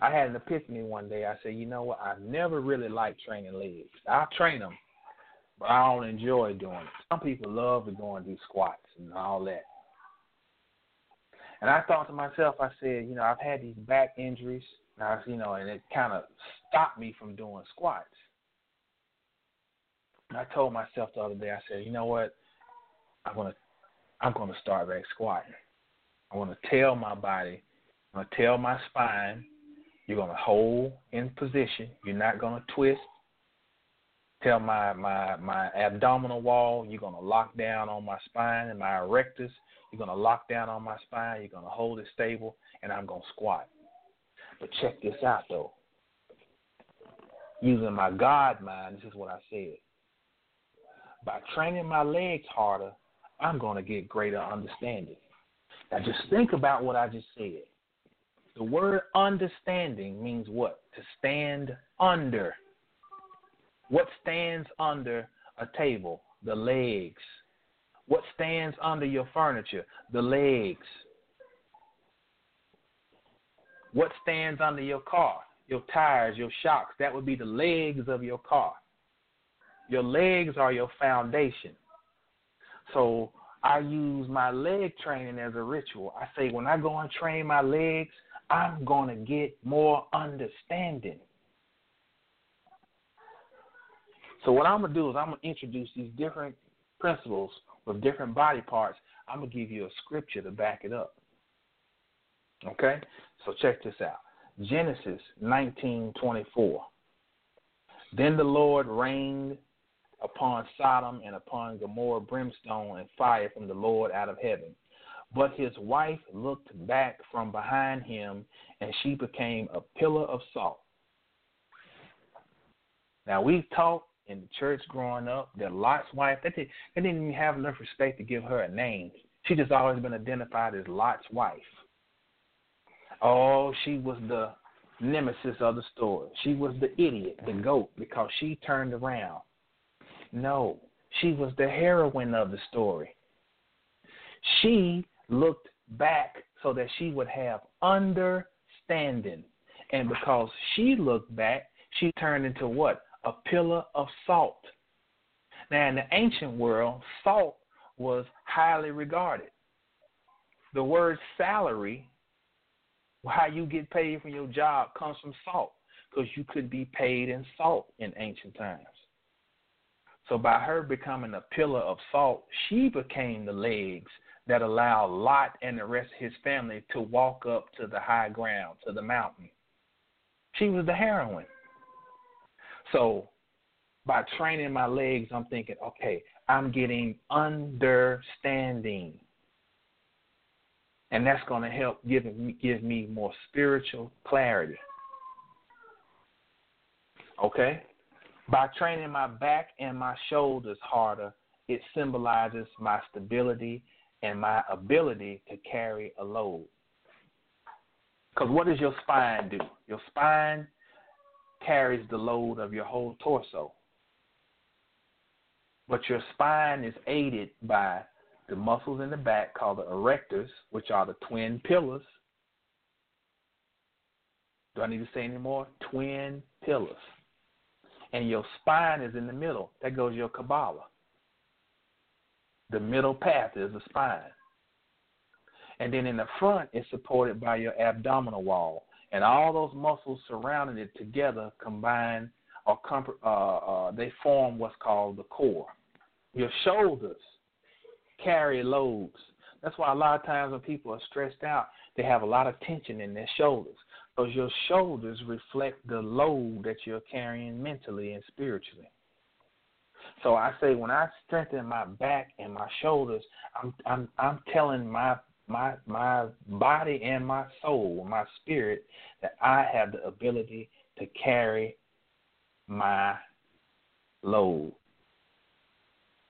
I had an epiphany one day. I said, you know what? I've never really liked training legs. I'll train them, but I don't enjoy doing it. Some people love to go and do squats and all that. And I thought to myself, I said, you know, I've had these back injuries, now, you know, and it kind of stopped me from doing squats. And I told myself the other day, I said, you know what? I'm gonna, I'm gonna start back squatting. I want to tell my body, I'm gonna tell my spine, you're gonna hold in position. You're not gonna twist tell my my my abdominal wall you're going to lock down on my spine and my erectors you're going to lock down on my spine. You're going to hold it stable and i'm going to squat. But check this out though. Using my god mind this is what i said. By training my legs harder i'm going to get greater understanding. Now just think about what i just said. The word understanding means what? To stand under what stands under a table? The legs. What stands under your furniture? The legs. What stands under your car? Your tires, your shocks. That would be the legs of your car. Your legs are your foundation. So I use my leg training as a ritual. I say when I go and train my legs, I'm going to get more understanding. So what I'm gonna do is I'm gonna introduce these different principles with different body parts. I'm gonna give you a scripture to back it up. Okay? So check this out. Genesis 19:24. Then the Lord rained upon Sodom and upon Gomorrah brimstone and fire from the Lord out of heaven. But his wife looked back from behind him, and she became a pillar of salt. Now we've talked in the church growing up that Lot's wife, they, did, they didn't even have enough respect to give her a name. She just always been identified as Lot's wife. Oh, she was the nemesis of the story. She was the idiot, the goat, because she turned around. No, she was the heroine of the story. She looked back so that she would have understanding. And because she looked back, she turned into what? A pillar of salt. Now, in the ancient world, salt was highly regarded. The word salary, how you get paid for your job, comes from salt because you could be paid in salt in ancient times. So, by her becoming a pillar of salt, she became the legs that allowed Lot and the rest of his family to walk up to the high ground, to the mountain. She was the heroine. So by training my legs, I'm thinking, okay, I'm getting understanding. And that's going to help give me, give me more spiritual clarity. Okay? By training my back and my shoulders harder, it symbolizes my stability and my ability to carry a load. Because what does your spine do? Your spine carries the load of your whole torso. But your spine is aided by the muscles in the back called the erectors, which are the twin pillars. Do I need to say any more? Twin pillars. And your spine is in the middle. That goes your Kabbalah. The middle path is the spine. And then in the front, it's supported by your abdominal wall. And all those muscles surrounding it together combine or uh, uh, they form what's called the core. Your shoulders carry loads. That's why a lot of times when people are stressed out, they have a lot of tension in their shoulders. Because your shoulders reflect the load that you're carrying mentally and spiritually. So I say when I strengthen my back and my shoulders, I'm I'm I'm telling my my my body and my soul, my spirit, that I have the ability to carry my load.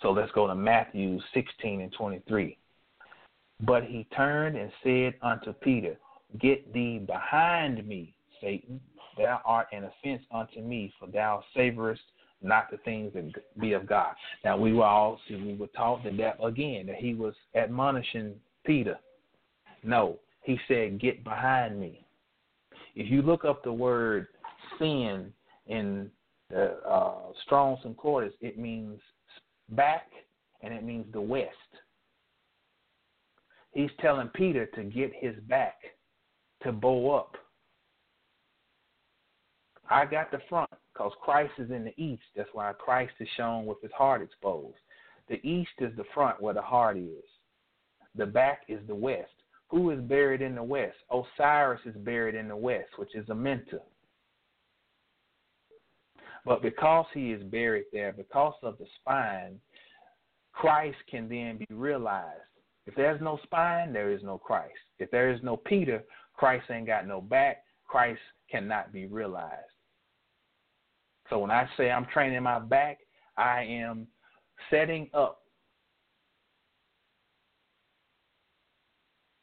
So let's go to Matthew 16 and 23. But he turned and said unto Peter, Get thee behind me, Satan. Thou art an offense unto me, for thou savorest not the things that be of God. Now we were all we were taught that, that again that he was admonishing Peter. No, he said, "Get behind me." If you look up the word sin in the uh, Strong's Concordance, it means back and it means the west. He's telling Peter to get his back, to bow up. I got the front because Christ is in the east. That's why Christ is shown with his heart exposed. The east is the front where the heart is. The back is the west. Who is buried in the west? Osiris is buried in the west, which is Amenta. But because he is buried there, because of the spine, Christ can then be realized. If there's no spine, there is no Christ. If there is no Peter, Christ ain't got no back. Christ cannot be realized. So when I say I'm training my back, I am setting up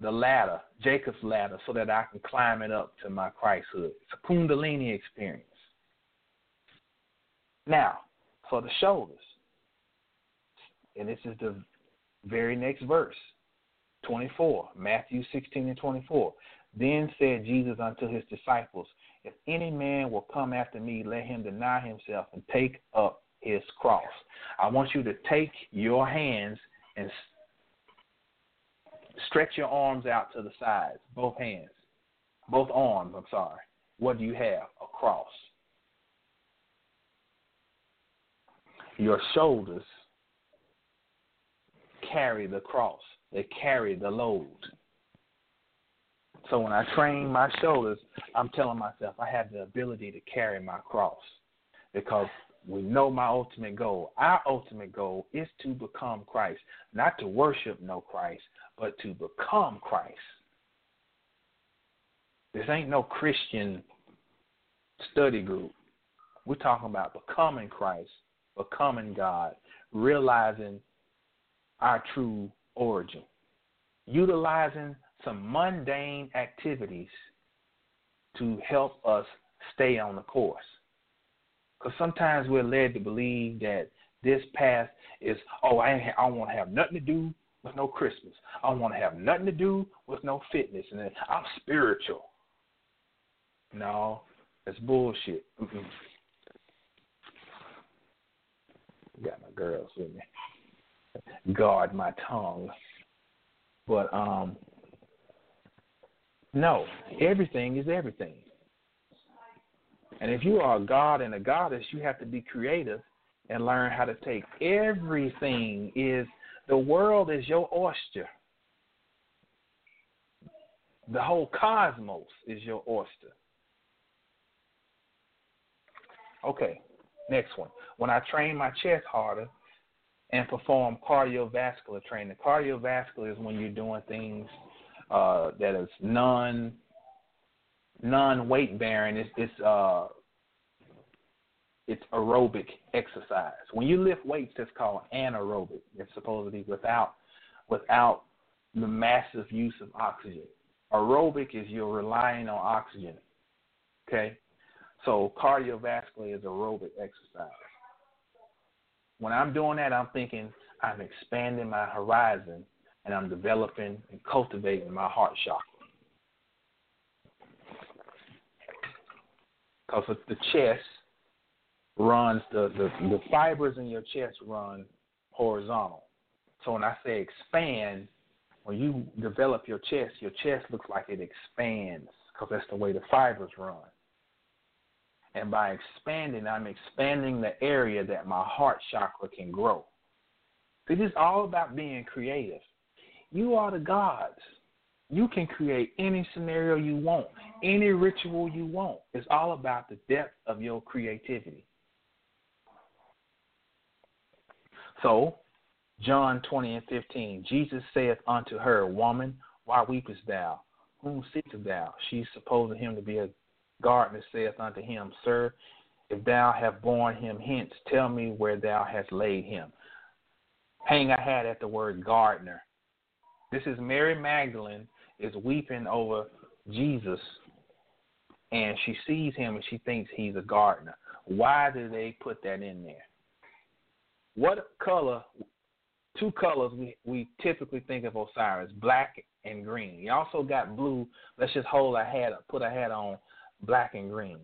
the ladder, Jacob's ladder, so that I can climb it up to my Christhood. It's a Kundalini experience. Now, for the shoulders, and this is the very next verse, 24, Matthew 16 and 24. Then said Jesus unto his disciples, If any man will come after me, let him deny himself and take up his cross. I want you to take your hands and stretch your arms out to the sides, both hands, both arms, I'm sorry. What do you have? A cross. Your shoulders carry the cross, they carry the load. So when I train my shoulders, I'm telling myself I have the ability to carry my cross because we know my ultimate goal. Our ultimate goal is to become Christ, not to worship no Christ, but to become Christ. This ain't no Christian study group. We're talking about becoming Christ, becoming God, realizing our true origin, utilizing some mundane activities to help us stay on the course. Because sometimes we're led to believe that this path is, oh, I, I to have nothing to do with no Christmas. I don't want to have nothing to do with no fitness. And I'm spiritual. No, that's bullshit. Mm-mm. Got my girls with me. Guard my tongue. But um no, everything is everything. And if you are a god and a goddess, you have to be creative and learn how to take everything is the world is your oyster. The whole cosmos is your oyster. Okay, next one. When I train my chest harder and perform cardiovascular training, cardiovascular is when you're doing things uh, that is non non weight bearing. It's, it's uh, it's aerobic exercise. When you lift weights, that's called anaerobic. It's supposed to be without without the massive use of oxygen. Aerobic is you're relying on oxygen. Okay? So cardiovascular is aerobic exercise. When I'm doing that, I'm thinking I'm expanding my horizon and I'm developing and cultivating my heart chakra. Because the chest runs, the, the, the fibers in your chest run horizontal. So when I say expand, when you develop your chest, your chest looks like it expands because that's the way the fibers run. And by expanding, I'm expanding the area that my heart chakra can grow. It is all about being creative. You are the gods. You can create any scenario you want, any ritual you want. It's all about the depth of your creativity. So, John 20 and 15, Jesus saith unto her, Woman, why weepest thou? Whom seekest thou? She supposing him to be a gardener, saith unto him, Sir, if thou have borne him hence, tell me where thou hast laid him. Hang I had at the word gardener. This is Mary Magdalene is weeping over Jesus and she sees him and she thinks he's a gardener. Why do they put that in there? What color two colors we, we typically think of Osiris, black and green. You also got blue. Let's just hold a hat put a hat on black and green.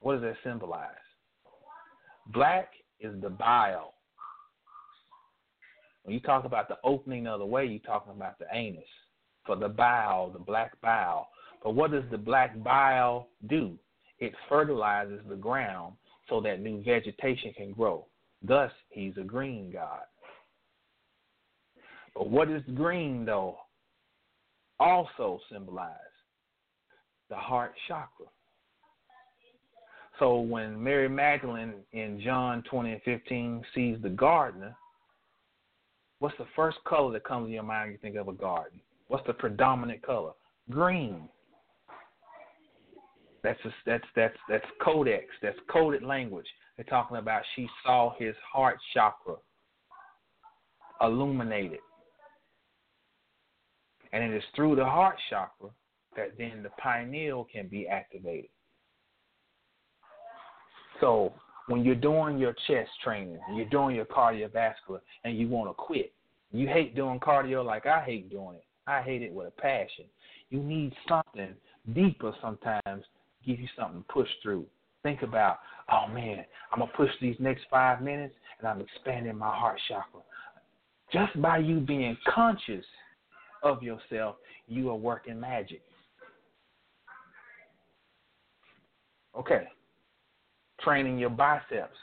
What does that symbolize? Black is the bile. When you talk about the opening of the way, you're talking about the anus. For the bile, the black bile. But what does the black bile do? It fertilizes the ground so that new vegetation can grow. Thus, he's a green god. But what is green, though, also symbolize? The heart chakra. So when Mary Magdalene in John 20 and 15 sees the gardener, what's the first color that comes to your mind when you think of a garden? What's the predominant color? Green. That's a, that's that's that's codex. That's coded language. They're talking about she saw his heart chakra illuminated. And it is through the heart chakra that then the pineal can be activated. So when you're doing your chest training, you're doing your cardiovascular, and you want to quit, you hate doing cardio like I hate doing it. I hate it with a passion. You need something deeper sometimes, give you something to push through. Think about, oh man, I'm gonna push these next five minutes, and I'm expanding my heart chakra. Just by you being conscious of yourself, you are working magic. Okay. Training your biceps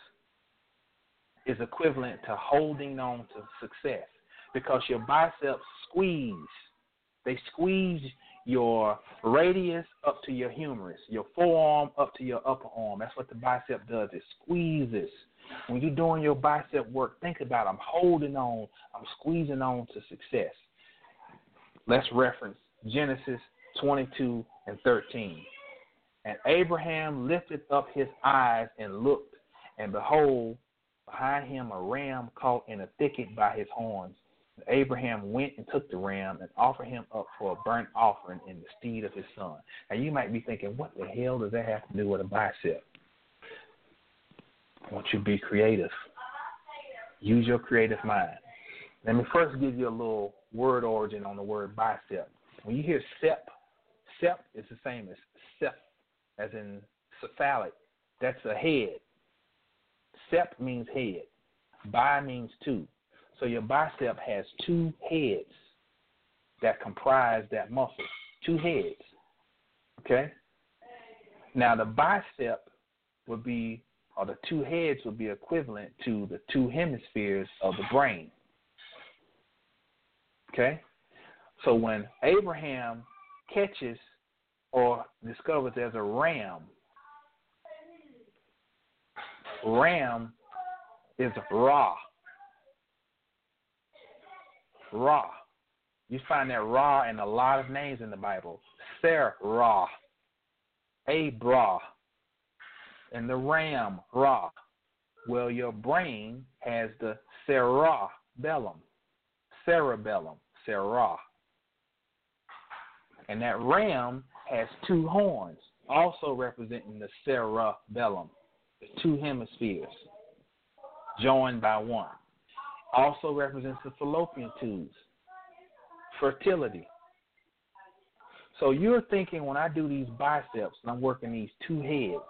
is equivalent to holding on to success because your biceps squeeze. They squeeze your radius up to your humerus, your forearm up to your upper arm. That's what the bicep does. It squeezes. When you're doing your bicep work, think about I'm holding on, I'm squeezing on to success. Let's reference Genesis 22 and 13. And Abraham lifted up his eyes and looked, and behold, behind him a ram caught in a thicket by his horns. Abraham went and took the ram and offered him up for a burnt offering in the stead of his son. Now you might be thinking, what the hell does that have to do with a bicep? Want you to be creative. Use your creative mind. Let me first give you a little word origin on the word bicep. When you hear sep, sep is the same as sep, as in cephalic. That's a head. Sep means head. Bi means two. So your bicep has two heads that comprise that muscle. Two heads. Okay? Now the bicep would be, or the two heads would be equivalent to the two hemispheres of the brain. Okay? So when Abraham catches or discovers there's a ram, ram is Ra. Ra. You find that Ra in a lot of names in the Bible. Sarah, Abra, and the ram, Ra. Well, your brain has the cerebellum, cerebellum, cerah. And that ram has two horns, also representing the cerebellum, the two hemispheres joined by one. Also represents the fallopian tubes, fertility. So you're thinking when I do these biceps and I'm working these two heads,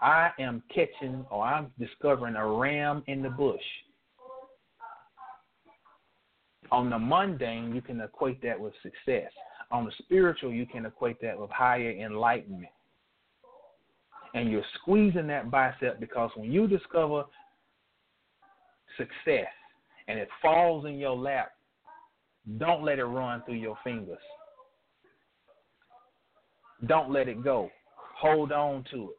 I am catching or I'm discovering a ram in the bush. On the mundane, you can equate that with success. On the spiritual, you can equate that with higher enlightenment. And you're squeezing that bicep because when you discover success and it falls in your lap, don't let it run through your fingers. Don't let it go. Hold on to it.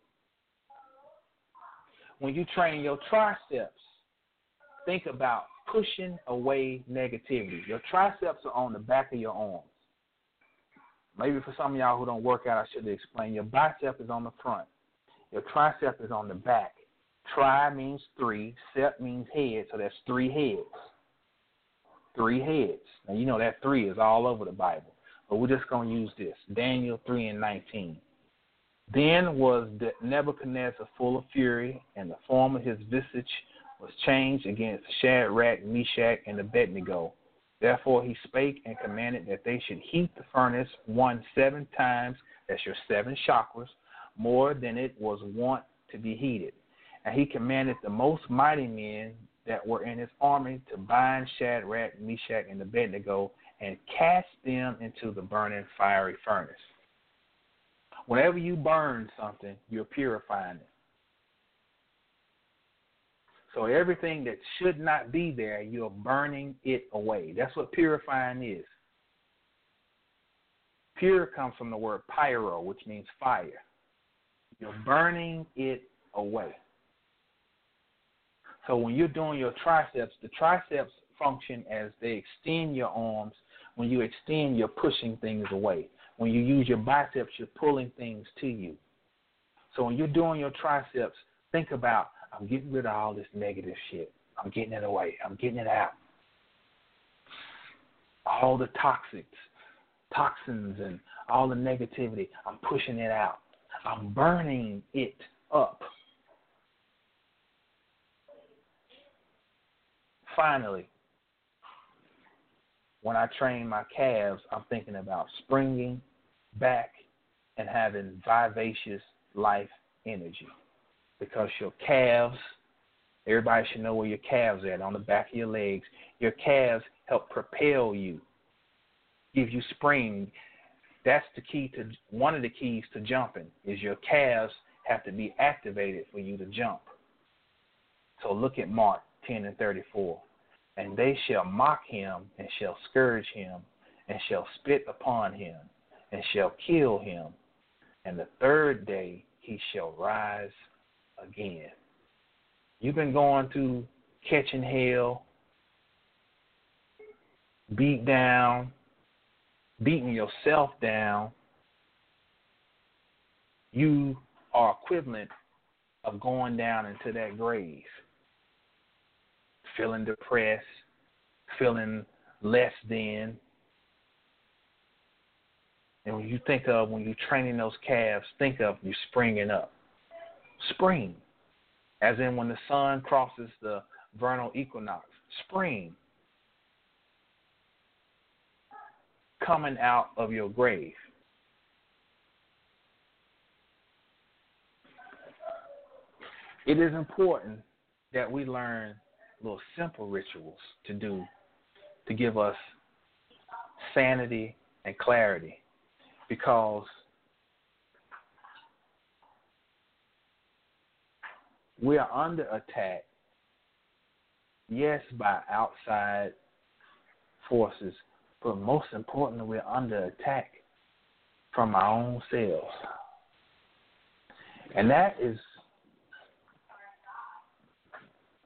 When you train your triceps, think about pushing away negativity. Your triceps are on the back of your arms. Maybe for some of y'all who don't work out, I should explain. Your bicep is on the front. Your tricep is on the back. Tri means three, sep means head, so that's three heads. Three heads. Now you know that three is all over the Bible. But we're just gonna use this. Daniel three and nineteen. Then was Nebuchadnezzar full of fury, and the form of his visage was changed against Shadrach, Meshach, and Abednego. Therefore he spake and commanded that they should heat the furnace one seven times, that's your seven chakras, more than it was wont to be heated. And he commanded the most mighty men that were in his army to bind Shadrach, Meshach, and Abednego and cast them into the burning fiery furnace. Whenever you burn something, you're purifying it. So everything that should not be there, you're burning it away. That's what purifying is. Pure comes from the word pyro, which means fire. You're burning it away. So when you're doing your triceps, the triceps function as they extend your arms. When you extend, you're pushing things away. When you use your biceps, you're pulling things to you. So when you're doing your triceps, think about I'm getting rid of all this negative shit. I'm getting it away. I'm getting it out. All the toxics, toxins, and all the negativity, I'm pushing it out. I'm burning it up. Finally, when I train my calves, I'm thinking about springing back and having vivacious life energy because your calves, everybody should know where your calves are at on the back of your legs. Your calves help propel you, give you spring. That's the key to one of the keys to jumping is your calves have to be activated for you to jump. So look at Mark 10 and 34. And they shall mock him and shall scourge him and shall spit upon him and shall kill him. And the third day he shall rise again. You've been going through catching hell, beat down, beating yourself down. You are equivalent of going down into that grave, feeling depressed, feeling less than. And when you think of when you're training those calves, think of you springing up spring, as in when the sun crosses the vernal equinox, spring, coming out of your grave. It is important that we learn little simple rituals to do to give us sanity and clarity because we are under attack, yes, by outside forces, but most importantly, we're under attack from our own selves. And that is,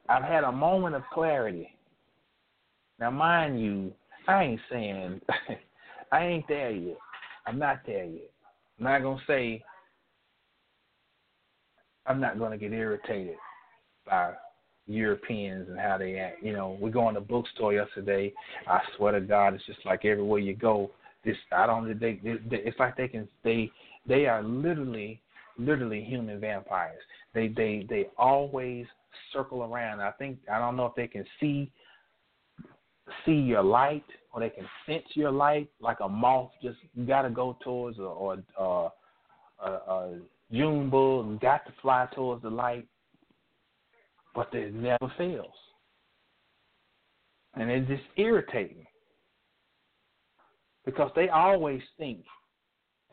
I've had a moment of clarity. Now, mind you, I ain't saying, I ain't there yet. I'm not there yet. I'm not to say I'm not to get irritated by Europeans and how they act. You know, we go in the bookstore yesterday. I swear to God, it's just like everywhere you go. This I don't. They, they, they it's like they can. They they are literally literally human vampires. They they they always circle around. I think I don't know if they can see see your light or they can sense your light like a moth just got to go towards or, or uh, a, June bug got to fly towards the light, but it never fails. And it's just irritating because they always think.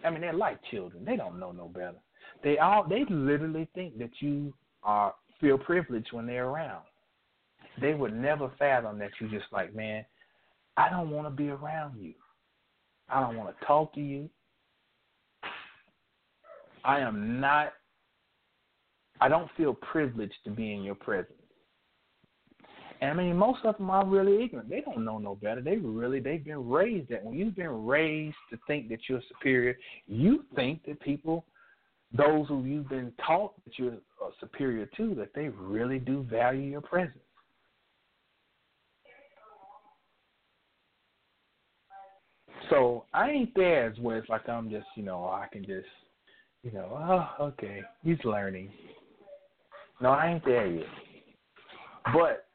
I mean, they're like children; they don't know no better. They all they literally think that you are feel privileged when they're around. They would never fathom that you're just like, man, I don't want to be around you. I don't want to talk to you. I am not I don't feel privileged to be in your presence. And I mean, most of them are really ignorant. They don't know no better. They really they've been raised that when you've been raised to think that you're superior, you think that people, those who you've been taught that you're uh, superior to, that they really do value your presence. So I ain't there as where it's like I'm just, you know, I can just, you know, oh, okay, he's learning. No, I ain't there yet. But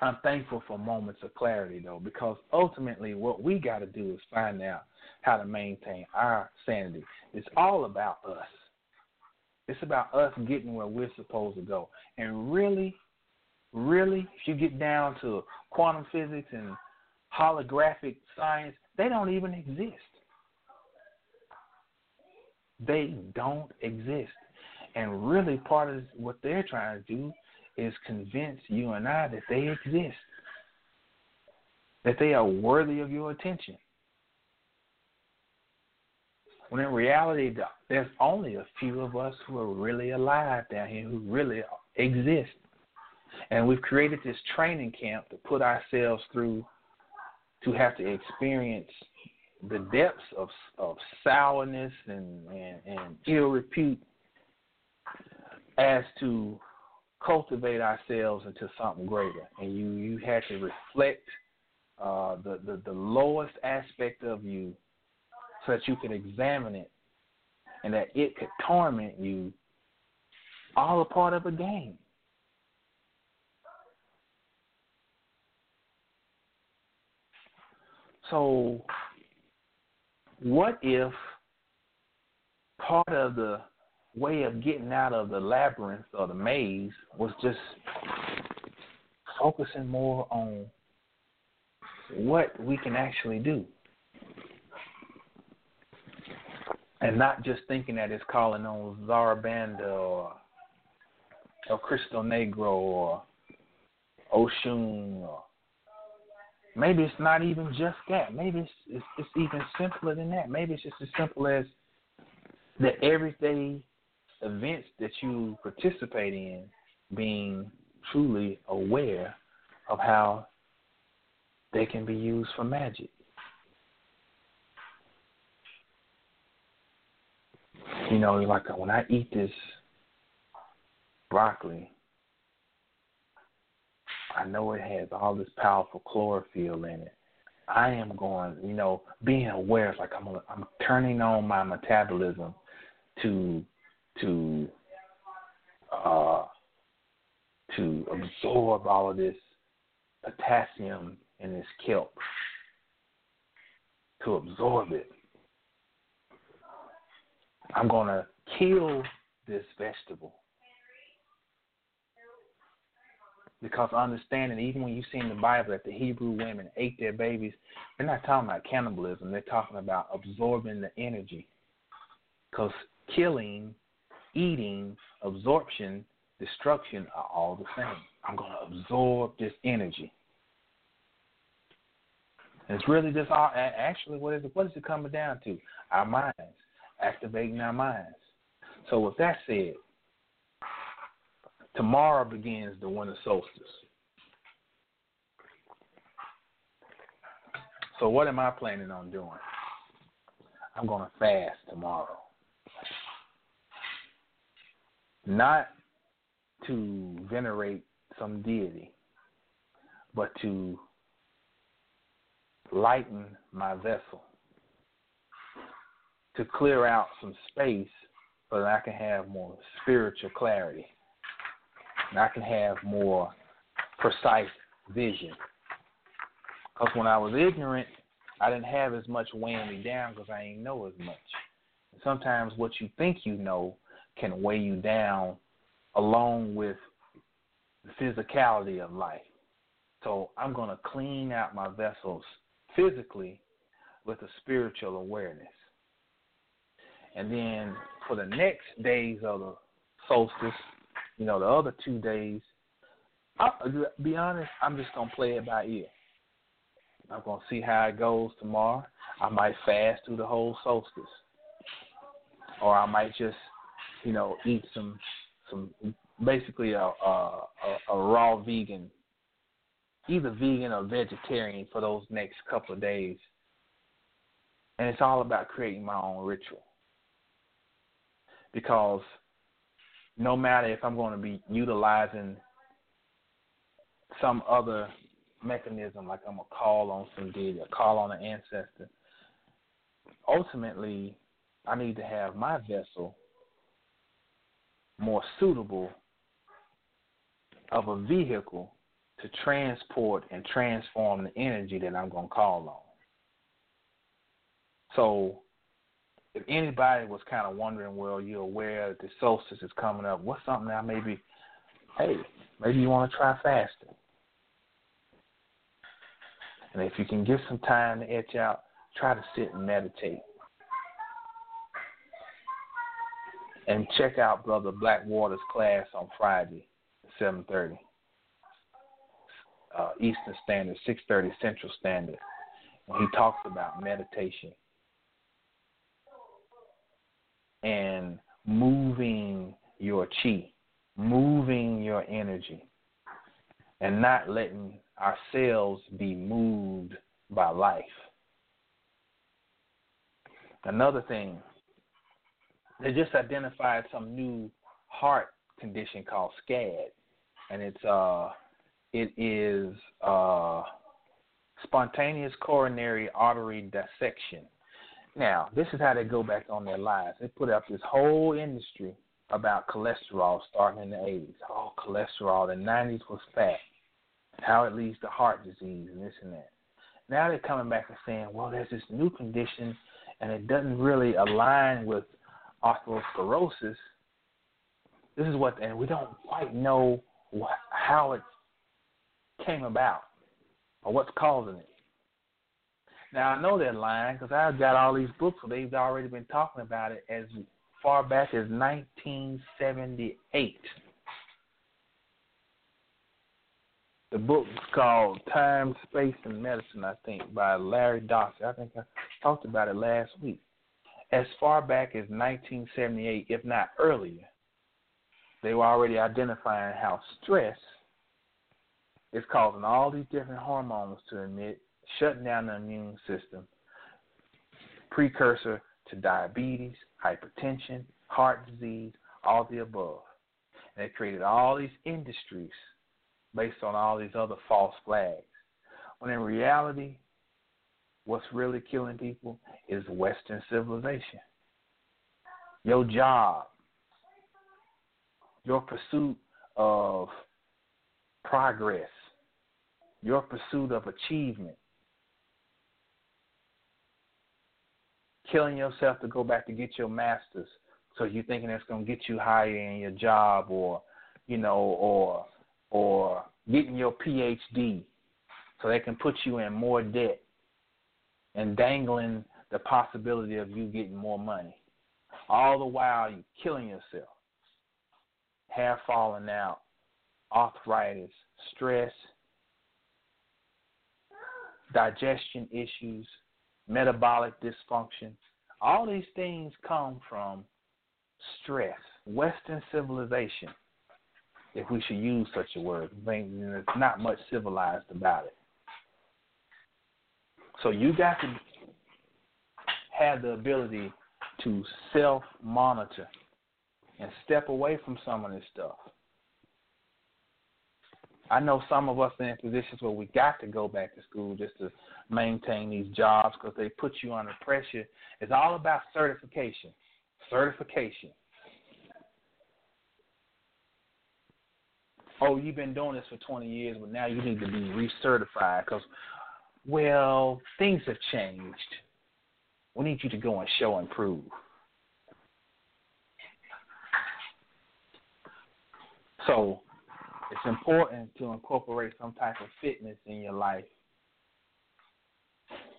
I'm thankful for moments of clarity, though, because ultimately what we got to do is find out how to maintain our sanity. It's all about us. It's about us getting where we're supposed to go. And really, really, if you get down to quantum physics and holographic science, they don't even exist. They don't exist. And really, part of what they're trying to do is convince you and I that they exist, that they are worthy of your attention. When in reality, there's only a few of us who are really alive down here, who really exist. And we've created this training camp to put ourselves through to have to experience the depths of of sourness and, and, and ill repute as to cultivate ourselves into something greater. And you, you had to reflect uh, the, the, the lowest aspect of you that you could examine it and that it could torment you all a part of a game. So, what if part of the way of getting out of the labyrinth or the maze was just focusing more on what we can actually do? And not just thinking that it's calling on Zarabanda or, or Cristo Negro or Oshun or Maybe it's not even just that. Maybe it's, it's, it's even simpler than that. Maybe it's just as simple as the everyday events that you participate in being truly aware of how they can be used for magic. You know, like when I eat this broccoli, I know it has all this powerful chlorophyll in it. I am going, you know, being aware, It's like I'm, I'm turning on my metabolism to, to, uh, to absorb all of this potassium in this kelp, to absorb it. I'm going to kill this vegetable Because understanding, even when you see in the Bible that the Hebrew women ate their babies, they're not talking about cannibalism. They're talking about absorbing the energy. Because killing, eating, absorption, destruction are all the same. I'm going to absorb this energy. And it's really just all, actually what is it? What is it coming down to? Our minds, activating our minds. So with that said, Tomorrow begins the winter solstice. So what am I planning on doing? I'm going to fast tomorrow. Not to venerate some deity, but to lighten my vessel, to clear out some space so that I can have more spiritual clarity. And I can have more precise vision. Because when I was ignorant, I didn't have as much weighing me down because I didn't know as much. Sometimes what you think you know can weigh you down along with the physicality of life. So I'm going to clean out my vessels physically with a spiritual awareness. And then for the next days of the solstice, you know, the other two days, I'll be honest, I'm just to play it by ear. I'm to see how it goes tomorrow. I might fast through the whole solstice. Or I might just, you know, eat some some basically a, a, a, raw vegan, either vegan or vegetarian for those next couple of days. And it's all about creating my own ritual. Because no matter if I'm going to be utilizing some other mechanism, like I'm going to call on some deity call on an ancestor, ultimately, I need to have my vessel more suitable of a vehicle to transport and transform the energy that I'm going to call on. So, if anybody was kind of wondering, well, you're aware that the solstice is coming up, what's something that maybe, hey, maybe you want to try fasting. And if you can get some time to etch out, try to sit and meditate. And check out Brother Blackwater's class on Friday, 7:30 uh, Eastern Standard, 6:30 Central Standard, when he talks about meditation and moving your chi, moving your energy, and not letting ourselves be moved by life. Another thing they just identified some new heart condition called SCAD, and it's uh, it is uh, spontaneous coronary artery dissection. Now, this is how they go back on their lives. They put up this whole industry about cholesterol starting in the 80s. Oh, cholesterol. The 90s was fat. How it leads to heart disease and this and that. Now they're coming back and saying, well, there's this new condition, and it doesn't really align with atherosclerosis, this is what, and we don't quite know what, how it came about or what's causing it. Now I know they're lying because I've got all these books where they've already been talking about it as far back as 1978. The book is called Time, Space, and Medicine, I think, by Larry Dossey. I think I talked about it last week as far back as 1978, if not earlier, they were already identifying how stress is causing all these different hormones to emit, shutting down the immune system, precursor to diabetes, hypertension, heart disease, all the above. And they created all these industries based on all these other false flags. When in reality, what's really killing people is Western civilization. Your job, your pursuit of progress, your pursuit of achievement, killing yourself to go back to get your master's so you're thinking that's going to get you higher in your job or you know or or getting your phd so they can put you in more debt and dangling the possibility of you getting more money. All the while you're killing yourself. Hair falling out, arthritis, stress, digestion issues, metabolic dysfunction. All these things come from stress. Western civilization, if we should use such a word, there's not much civilized about it. So you got to have the ability to self monitor and step away from some of this stuff. I know some of us are in positions where we got to go back to school just to maintain these jobs because they put you under pressure. It's all about certification. Certification. Oh, you've been doing this for 20 years, but now you need to be recertified because, well, things have changed. We need you to go and show and prove. So it's important to incorporate some type of fitness in your life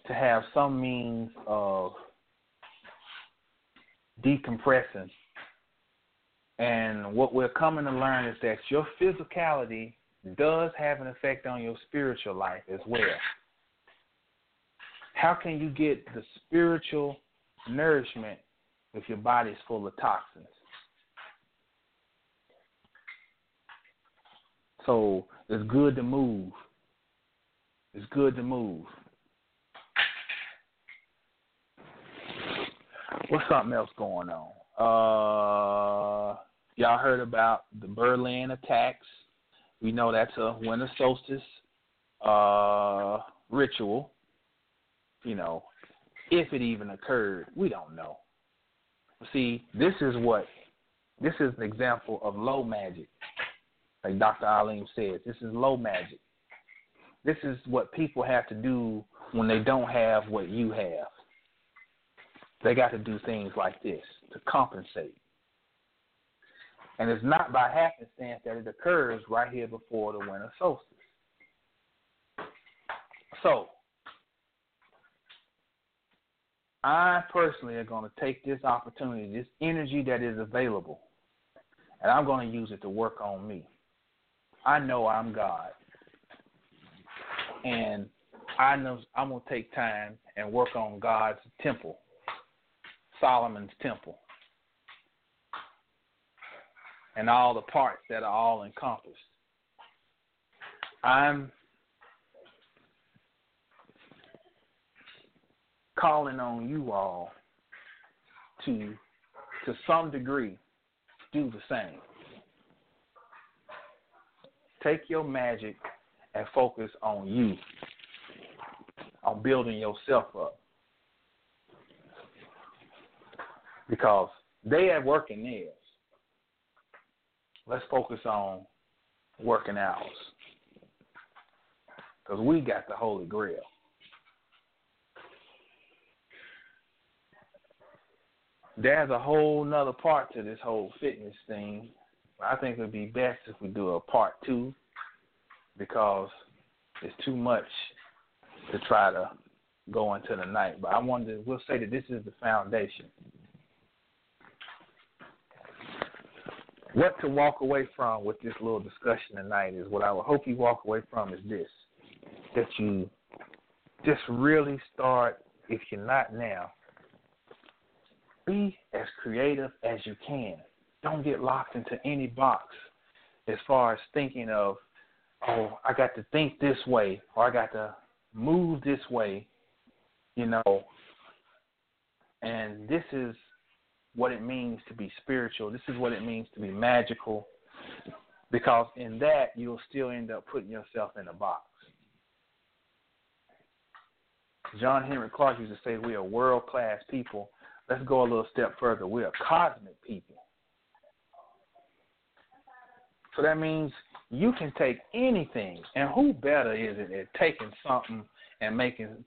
to have some means of decompressing. And what we're coming to learn is that your physicality does have an effect on your spiritual life as well. How can you get the spiritual nourishment if your body's full of toxins? So it's good to move. It's good to move. What's something else going on? Uh, y'all heard about the Berlin attacks. We know that's a winter solstice uh, ritual. You know, if it even occurred, we don't know. See, this is what this is an example of low magic like Dr. Alim says. This is low magic. This is what people have to do when they don't have what you have. They got to do things like this to compensate. And it's not by happenstance that it occurs right here before the winter solstice. So, I personally are going to take this opportunity, this energy that is available, and I'm going to use it to work on me. I know I'm God. And I know I'm going to take time and work on God's temple, Solomon's temple, and all the parts that are all encompassed. I'm calling on you all to to some degree do the same. Take your magic and focus on you, on building yourself up. Because they at working theirs. Let's focus on working ours. Because we got the Holy Grail. There's a whole nother part to this whole fitness thing I think it would be best if we do a part two because it's too much to try to go into the night. But I wanted to, we'll say that this is the foundation. What to walk away from with this little discussion tonight is what I would hope you walk away from is this that you just really start, if you're not now, be as creative as you can don't get locked into any box as far as thinking of, oh, I got to think this way or I got to move this way, you know. And this is what it means to be spiritual. This is what it means to be magical. Because in that, you'll still end up putting yourself in a box. John Henrik Clarke used to say, We are world class people. Let's go a little step further. We are cosmic people. So that means you can take anything, and who better is it at taking something and making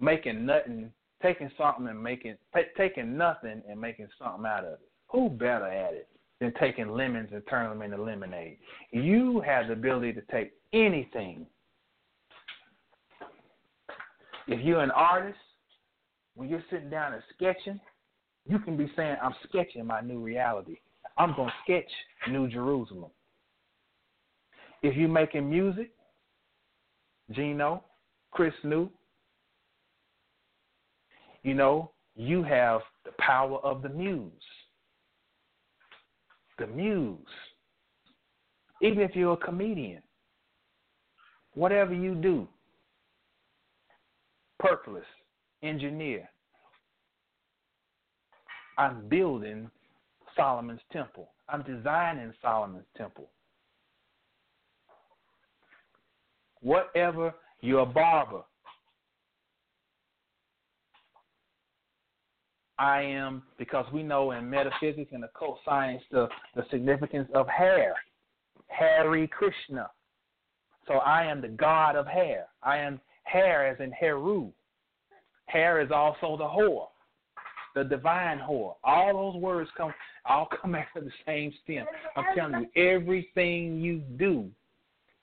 making nothing, taking something and making taking nothing and making something out of it? Who better at it than taking lemons and turning them into lemonade? You have the ability to take anything. If you're an artist, when you're sitting down and sketching, you can be saying, I'm sketching my new reality. I'm to sketch New Jerusalem. If you're making music, Gino, Chris New, you know, you have the power of the muse. The muse. Even if you're a comedian, whatever you do, purpose, engineer, I'm building Solomon's temple. I'm designing Solomon's temple. Whatever. You're a barber. I am because we know in metaphysics and occult science the, the significance of hair. Hare Krishna. So I am the god of hair. I am hair as in Heru. Hair is also the whore, the divine whore. All those words come all come after the same stem. I'm telling you, everything you do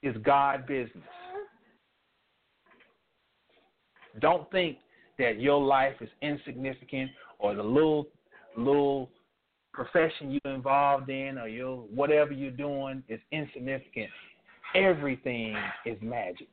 is God business. Don't think that your life is insignificant or the little little profession you're involved in or your whatever you're doing is insignificant. Everything is magic.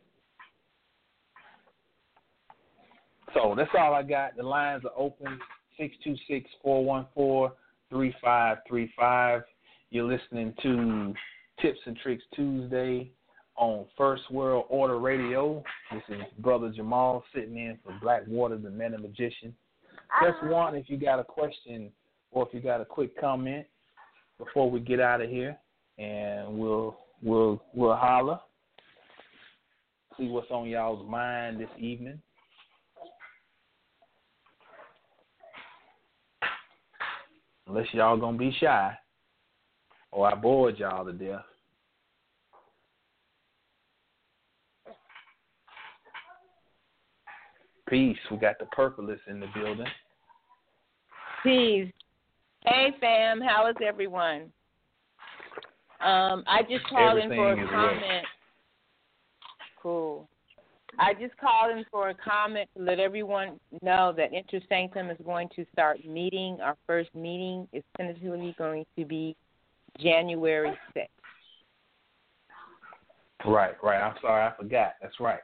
So that's all I got. The lines are open six two six four one four three five three five. You're listening to Tips and Tricks Tuesday on First World Order Radio. This is Brother Jamal sitting in for Blackwater, the Meta Magician. Press ah. one if you got a question or if you got a quick comment before we get out of here, and we'll we'll we'll holler. See what's on y'all's mind this evening. Unless y'all gonna be shy, or I bored y'all to death. Peace. We got the purpleist in the building. Peace. Hey fam, how is everyone? Um, I just called in for a comment. Cool. I just called in for a comment to let everyone know that Inner Sanctum is going to start meeting. Our first meeting is tentatively going to be January 6th. Right, right. I'm sorry, I forgot. That's right.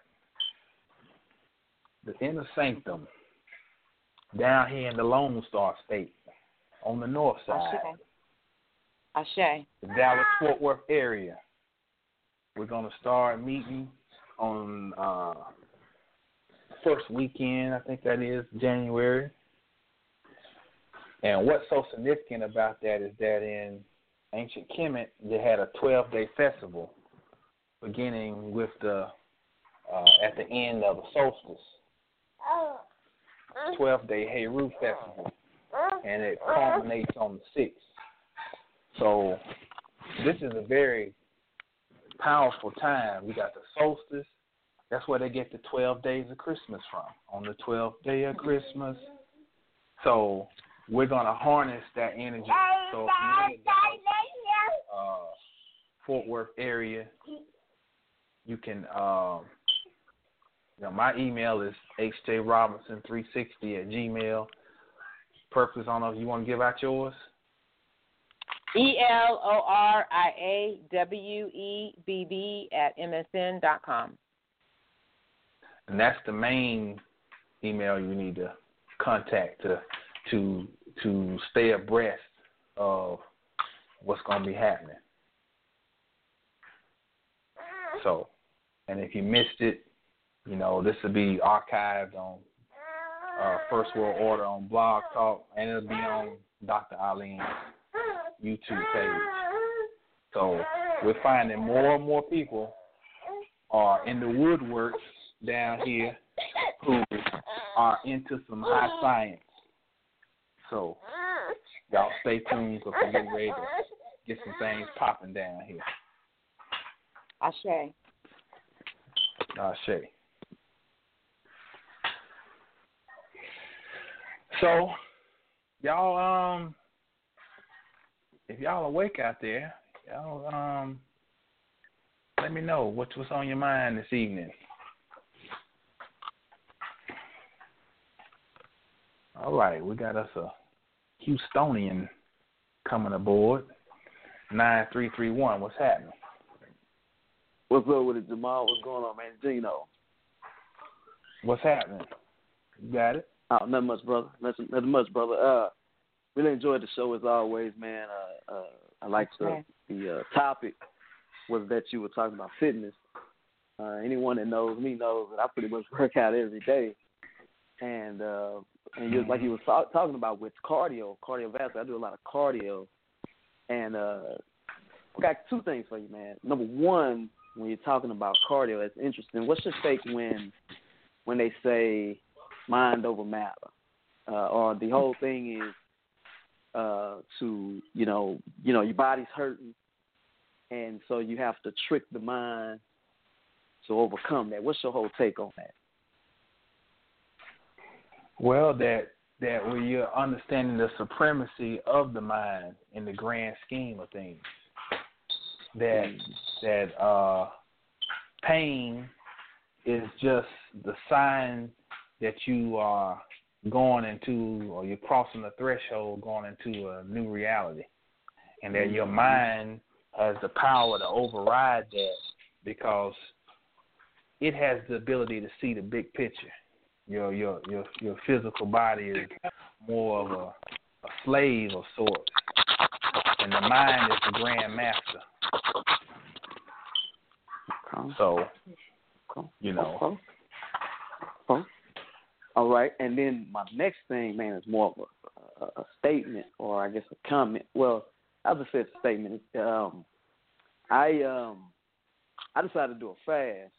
In the inner sanctum down here in the Lone Star State on the north side, Ashe. Ashe. the Dallas Fort Worth area. We're gonna start meeting on uh first weekend, I think that is January. And what's so significant about that is that in ancient Kemet they had a twelve day festival beginning with the uh, at the end of the solstice. 12 day Heru festival, and it culminates on the 6th. So, this is a very powerful time. We got the solstice. That's where they get the 12 days of Christmas from, on the 12th day of Christmas. So, we're going to harness that energy. So, uh, Fort Worth area, you can um, you know, my email is hjrobinson360 at gmail. Purpose, I don't know if you want to give out yours. E L O R I A W E B B at MSN dot com. And that's the main email you need to contact to to to stay abreast of what's going to be happening. So, and if you missed it, you know this will be archived on uh, First World Order on Blog Talk, and it'll be on Dr. Alim's YouTube page. So we're finding more and more people are in the woodworks down here who are into some high science. So y'all stay tuned because we're getting ready to get some things popping down here. Ashe. Uh, So, y'all, um, if y'all awake out there, y'all, um, let me know what's what's on your mind this evening. All right, we got us a Houstonian coming aboard. Nine three three one. What's happening? What's up with it, Jamal? What's going on, man? Gino. What's happening? You got it. Oh, nothing much, brother. Nothing, nothing much, brother. Uh, really enjoyed the show as always, man. Uh, uh, I like the Okay. the uh, topic was that you were talking about fitness. Uh, anyone that knows me knows that I pretty much work out every day, and uh, and you, like you were talk, talking about with cardio, cardiovascular. I do a lot of cardio, and uh, I got two things for you, man. Number one, when you're talking about cardio, it's interesting. What's your take when when they say mind over matter, uh, or the whole thing is uh, to you know you know your body's hurting, and so you have to trick the mind to overcome that. What's your whole take on that? Well, that that when you're understanding the supremacy of the mind in the grand scheme of things, that that uh, pain is just the sign that you are going into or you're crossing the threshold going into a new reality. And that your mm-hmm. mind has the power to override that because it has the ability to see the big picture. Your your your your physical body is more of a, a slave of sorts. And the mind is the grand master. So you know. All right, and then my next thing, man, is more of a, a, a statement, or I guess a comment. Well, I'll just a statement. Um, I um, I decided to do a fast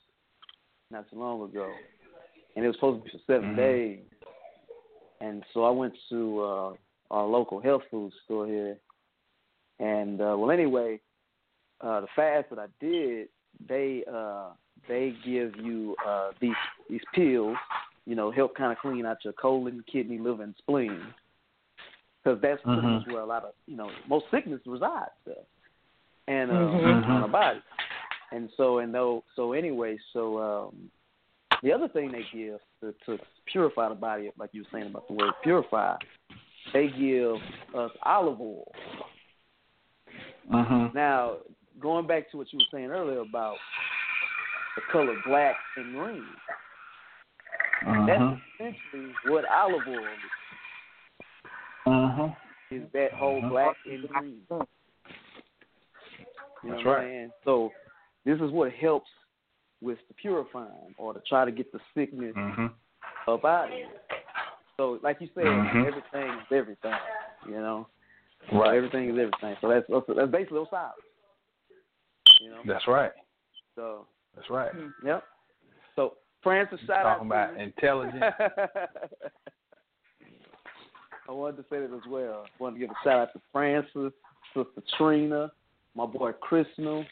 not too long ago, and it was supposed to be for 7 Mhm. days. And so I went to uh, our local health food store here, and uh, well, anyway, uh, the fast that I did, they uh, they give you uh, these these pills, you know, help kind of clean out your colon, kidney, liver, and spleen, because that's pretty Mhm. much where a lot of you know most sickness resides and uh, Mhm. on the body. And so and though so anyway, so um, the other thing they give to, to purify the body, like you were saying about the word purify, they give us olive oil. mhm Now, going back to what you were saying earlier about the color black and green, mhm that's essentially what olive oil is. Uh-huh. Is that whole Mhm. black and green? You know That's right. I'm? So this is what helps with the purifying or to try to get the sickness mhm up out of you. So, like you said, Mhm. everything is everything. You know, So right everything is everything. So that's that's, that's basically Osiris. You know. that's right So that's right yep. So Francis, shout out talking to about you. intelligence I wanted to say that as well. I wanted to give a shout out to Francis, Sister Trina, my boy Christmas,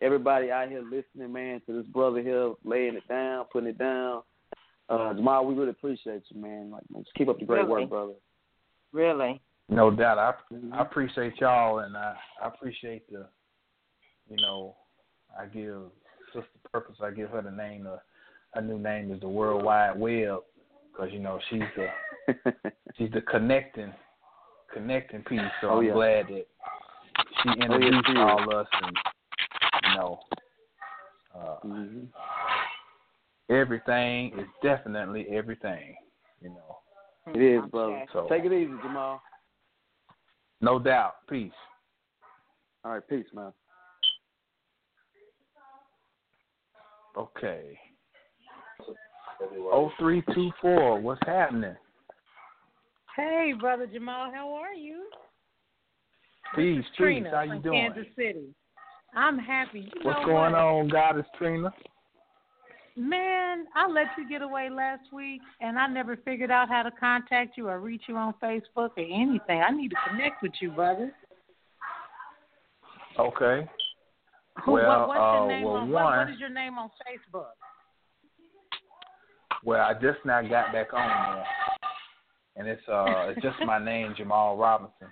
everybody out here listening, man, to this brother here laying it down, putting it down. Uh, Jamal, we really appreciate you, man. Like, just keep up the great Really? work, brother. Really. no doubt i Mhm. i appreciate y'all and i i appreciate the you know i give sister purpose i give her the name uh, her new name is the world wide web because you know she's the she's the connecting connecting piece. So Oh, I'm yeah. glad that she yes, introduced she is. all us and you know uh, hmm everything is definitely everything. You know, It is, Okay. brother. So- Take it easy, Jamal. no doubt. Peace. All right, peace, man. Okay. Oh three two four. What's happening? Hey, brother Jamal, how are you? Peace, peace. How you from doing? Kansas City. I'm happy. You What's going what? on, Goddess Trina? Man, I let you get away last week, and I never figured out how to contact you or reach you on Facebook or anything. I need to connect with you, brother. Okay. Well, what, what's uh, your name well, on what, what is your name on Facebook? Well, I just now got back on there, and it's uh, it's just my name, Jamal Robinson.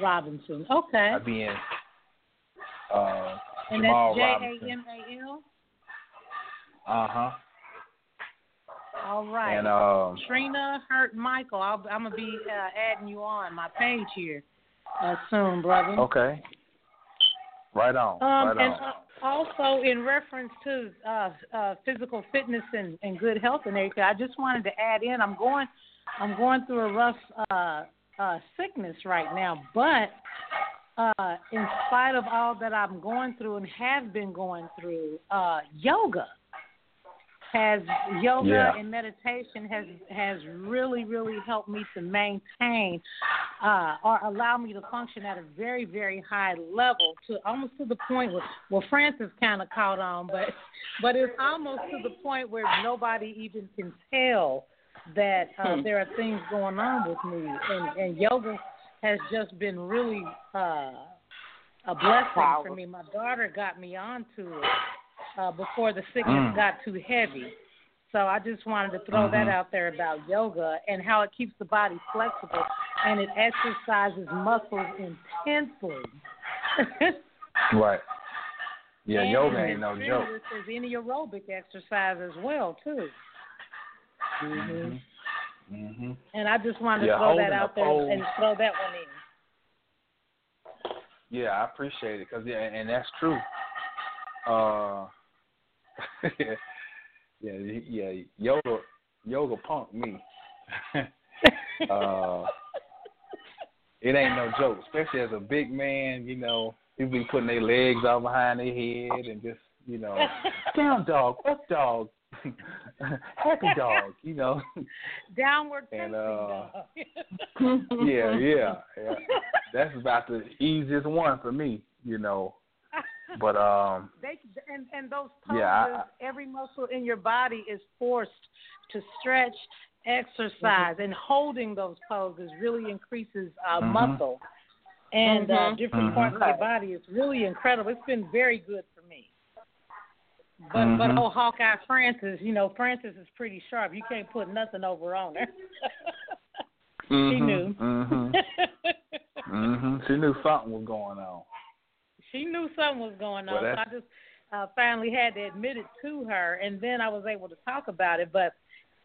Robinson. Okay. I be in uh, and Jamal that's J. A M A L. Uh huh. All right. And um, Trina Hurt Michael. I'll, I'm gonna be uh, adding you on my page here uh, soon, brother. okay. Right on. Um, right and on. uh, also in reference to uh, uh, physical fitness and, and good health and everything, I just wanted to add in. I'm going, I'm going through a rough uh, uh, sickness right now, but uh, in spite of all that I'm going through and have been going through, uh, yoga has yoga Yeah. and meditation has has really really helped me to maintain uh or allow me to function at a very very high level to almost to the point where well Francis kind of caught on but but it's almost to the point where nobody even can tell that uh, Hmm. there are things going on with me and and yoga has just been really uh a blessing for me. My daughter got me onto it uh, before the sickness Mm. got too heavy. So I just wanted to throw that Mhm. out there about yoga and how it keeps the body flexible and it exercises muscles intensely. Right. Yeah, And yoga ain't no joke. This is any aerobic exercise as well too. Mhm. Mhm. And I just wanted to throw that out there and throw that one in. Yeah, I appreciate it because yeah, and that's true. Uh, yeah, yeah, yoga, yoga punk me. uh, it ain't no joke, especially as a big man. You know, people be putting their legs out behind their head and just, you know, down dog, up dog, happy dog. You know, Downward And, uh, dog. yeah, yeah, yeah. That's about the easiest one for me. You know, but um. They and and those poses, Yeah, I- every muscle in your body is forced to stretch, exercise, and holding those poses really increases uh, Mhm. muscle and uh, Mhm. different Mhm. parts of your body. It's really incredible. It's been very good for me. But but Mhm. oh Hawkeye Francis, you know Francis is pretty sharp. You can't put nothing over on her. She Mhm, knew. Mhm. Mhm. She knew something was going on. She knew something was going on. Well, so I just uh, finally had to admit it to her, and then I was able to talk about it. But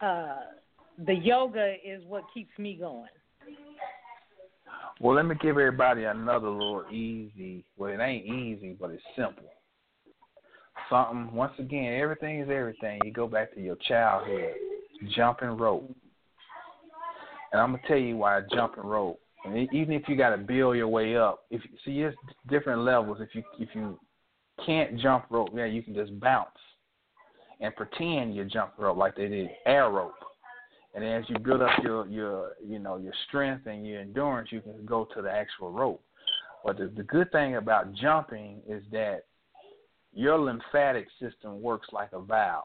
uh, the yoga is what keeps me going. Well, let me give everybody another little easy. Well, it ain't easy, but it's simple. Something. Once again, everything is everything. You go back to your childhood, jumping rope, and I'm gonna tell you why jumping rope. And even if you got to build your way up, if see, there's different levels. If you if you can't jump rope, yeah, you can just bounce and pretend you jump rope like they did air rope. And as you build up your your you know your strength and your endurance, you can go to the actual rope. But the, the good thing about jumping is that your lymphatic system works like a valve.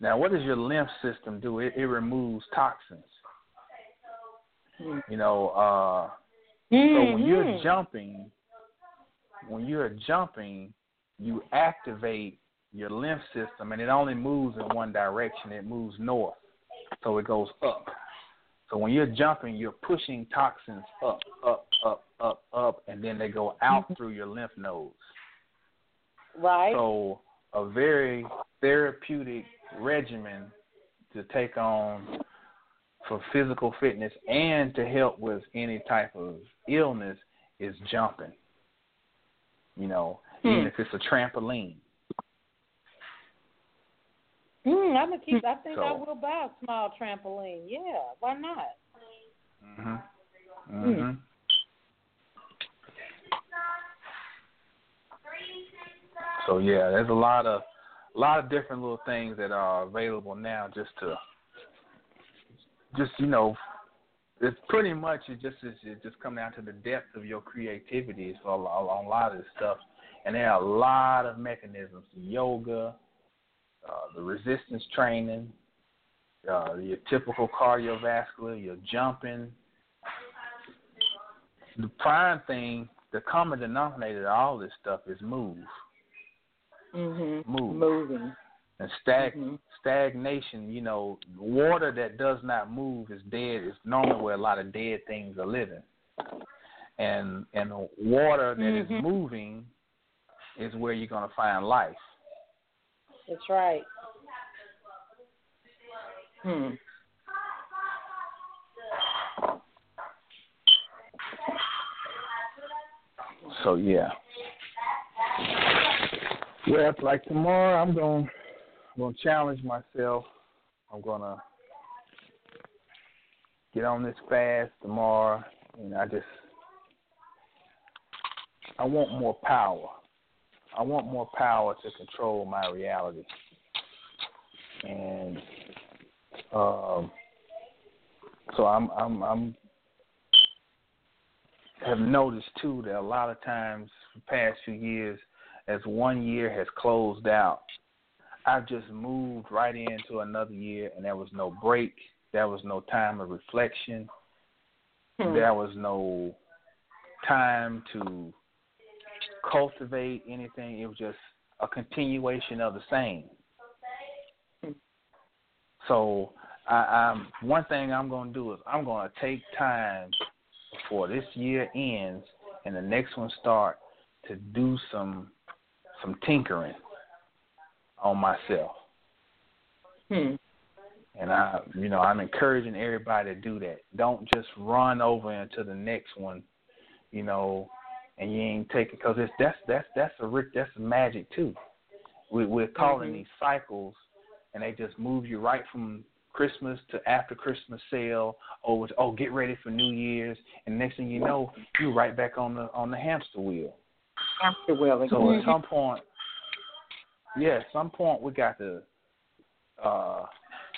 Now, what does your lymph system do? It, it removes toxins. You know, uh, so when you're Mhm. jumping, when you're jumping, you activate your lymph system, and it only moves in one direction. It moves north, so it goes up. So when you're jumping, you're pushing toxins up, up, up, up, up, and then they go out through your lymph nodes. Right. So a very therapeutic regimen to take on for physical fitness and to help with any type of illness is jumping. You know, even if it's a trampoline. Mm, I'm gonna keep. I think I will buy a small trampoline. Yeah, why not? Mhm. Mhm. So yeah, there's a lot of a lot of different little things that are available now just to just you know it's pretty much it just is it just come down to the depth of your creativity for a, lot- a lot of this stuff and there are a lot of mechanisms yoga uh, the resistance training uh, your typical cardiovascular your jumping the prime thing the common denominator of all this stuff is move Mhm. move Moving. and stag Mhm. Stagnation, you know, water that does not move is dead. Is normally where a lot of dead things are living, and and water that is Mhm. moving is where you're gonna find life. That's right. Hmm. So yeah. Well, it's like tomorrow, I'm going, I'm to challenge myself. I'm gonna get on this fast tomorrow, and I just, I want more power. I want more power to control my reality. and um, so I'm I'm I'm have noticed too that a lot of times the past few years, as one year has closed out, I've just moved right into another year, and there was no break. There was no time of reflection. Hmm. There was no time to cultivate anything. It was just a continuation of the same. Hmm. So, I, I'm one thing I'm going to do is I'm going to take time before this year ends and the next one start to do some some tinkering on myself. Hmm. And I, you know, I'm encouraging everybody to do that. Don't just run over into the next one, you know, and you ain't taking because it's that's that's that's a rich that's magic too. We, we're calling Mhm. these cycles, and they just move you right from Christmas to after Christmas sale to oh get ready for New Year's, and next thing you know, you're right back on the on the hamster wheel. Hamster wheel again. So at some point, yeah, at some point we got to uh,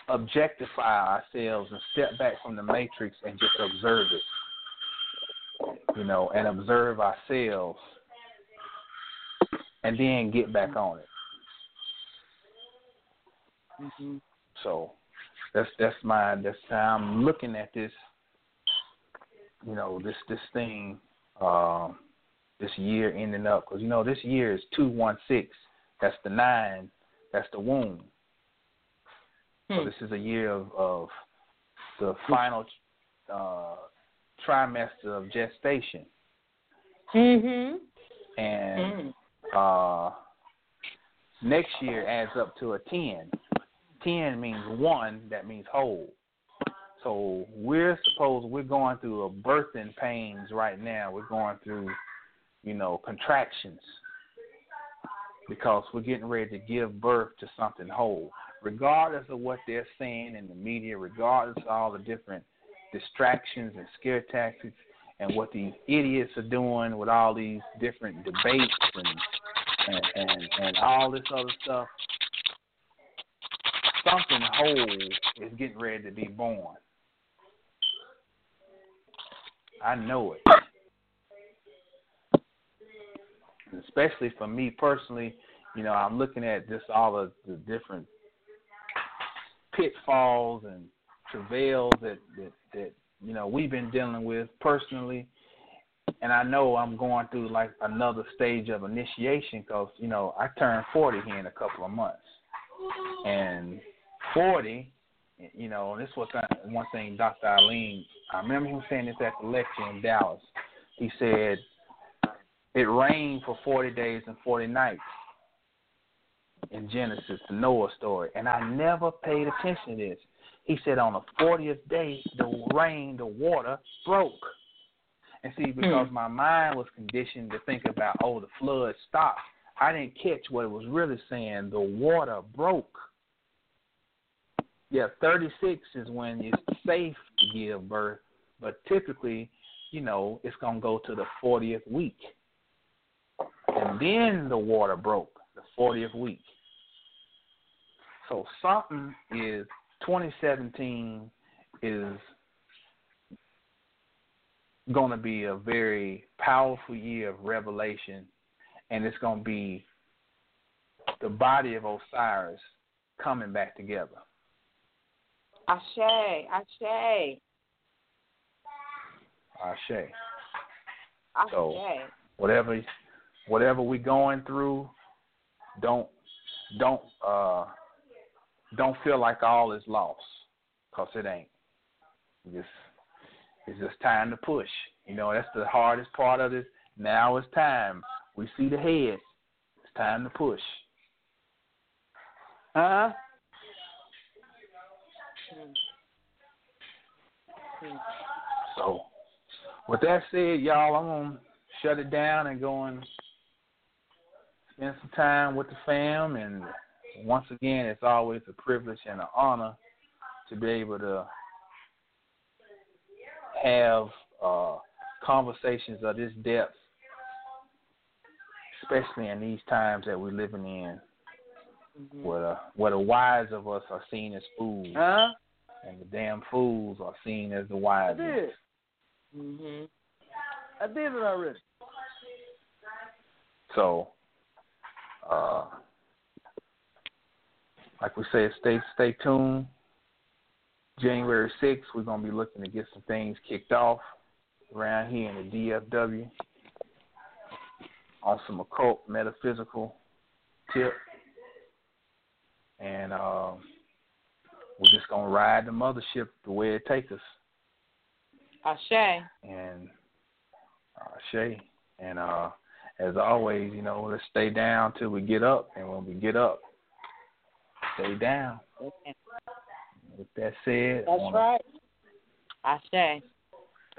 objectify ourselves and step back from the matrix and just observe it. You know, and observe ourselves, and then get back on it. Mhm. So that's that's my that's how I'm looking at this. You know, this this thing, um, this year ending up because you know this year is two one six. That's the nine. That's the womb. So Hmm. this is a year of, of the final uh, trimester of gestation, Mhm. and Mm. uh, next year adds up to a 10. 10 means one, that means whole. So we're supposed, we're going through a birthing pains right now. We're going through, you know, contractions because we're getting ready to give birth to something whole. Regardless of what they're saying in the media, regardless of all the different distractions and scare tactics and what these idiots are doing with all these different debates and and and, and all this other stuff. Something whole is getting ready to be born. I know it. Especially for me personally, you know, I'm looking at just all of the different pitfalls and travails that, that, that you know we've been dealing with personally and I know I'm going through like another stage of initiation because you know I turn 40 here in a couple of months, and 40, you know, and this was one thing Dr. Alim. I remember him saying this at the lecture in Dallas. He said it rained for 40 days and 40 nights in Genesis, the Noah story, and I never paid attention to this. He said on the 40th day, the rain, the water broke. And see, hmm. because my mind was conditioned to think about, oh, the flood stopped, I didn't catch what it was really saying. The water broke. Yeah, 36 is when it's safe to give birth, but typically, you know, it's going to go to the 40th week. Then the water broke, the 40th week. So something is 2017 is going to be a very powerful year of revelation, and it's going to be the body of Osiris coming back together. Ashe, Ashe, Ashe. Ashe. So- Whatever, whatever we're going through, don't, don't, uh, don't feel like all is lost, cause it ain't. Just, it's just time to push. You know, that's the hardest part of this. Now it's time. We see the head. It's time to push. Huh? So, with that said, y'all, I'm gonna shut it down and go and spend some time with the fam. And once again, it's always a privilege and an honor to be able to have uh, conversations of this depth, especially in these times that we're living in, Mhm. where the where the wise of us are seen as fools, Huh? and the damn fools are seen as the I wise. did. Mhm. I did it already. So, uh, like we said, stay stay tuned. January sixth, we're gonna be looking to get some things kicked off around here in the DFW on some occult metaphysical tip, and uh, we're just gonna ride the mothership the way it takes us. Ashe. and uh, Shay. And uh, as always, you know, let's stay down till we get up, and when we get up, stay down. With that said, That's wanna right. Ashe.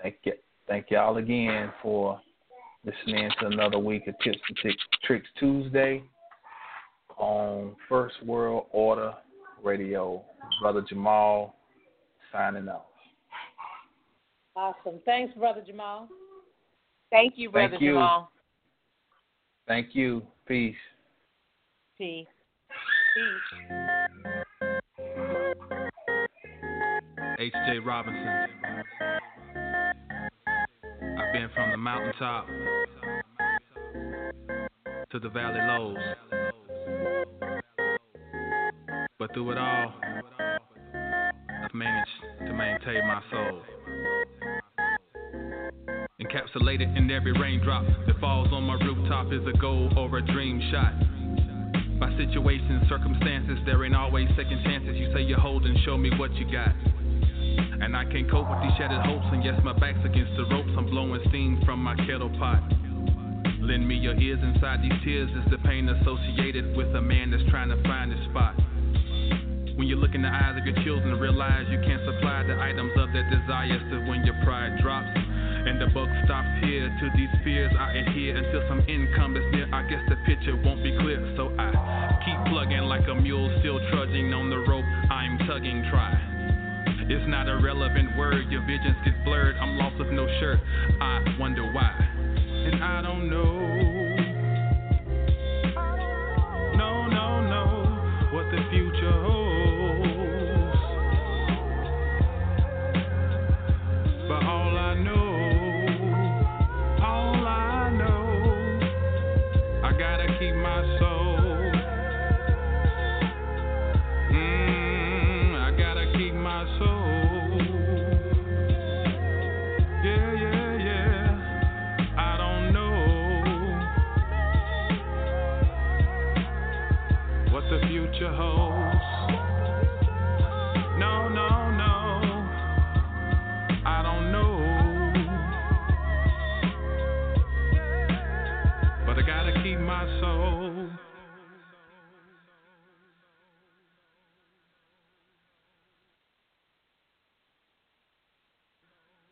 Thank you, thank y'all again for listening to another week of Tips and Tricks Tuesday on First World Order Radio. Brother Jamal signing off. Awesome. Thanks, Brother Jamal. Thank you, Thank Brother you. Jamal. Thank you. Peace. Peace. Peace. H.J. Robinson. I've been from the mountaintop to the valley lows. But through it all, I've managed to maintain my soul. Encapsulated in every raindrop that falls on my rooftop is a goal or a dream shot. By situations, circumstances, there ain't always second chances. You say you're holding, show me what you got. And I can't cope with these shattered hopes, and yes, my back's against the ropes. I'm blowing steam from my kettle pot. Lend me your ears inside these tears is the pain associated with a man that's trying to find his spot. When you look in the eyes of your children realize you can't supply the items of their desires to when your pride drops. And the buck stops here. To these fears I adhere until some income is near. I guess the picture won't be clear. So I keep plugging like a mule still trudging on the rope. I'm tugging, try. It's not a relevant word. Your visions get blurred. I'm lost with no shirt. I wonder why. And I don't know.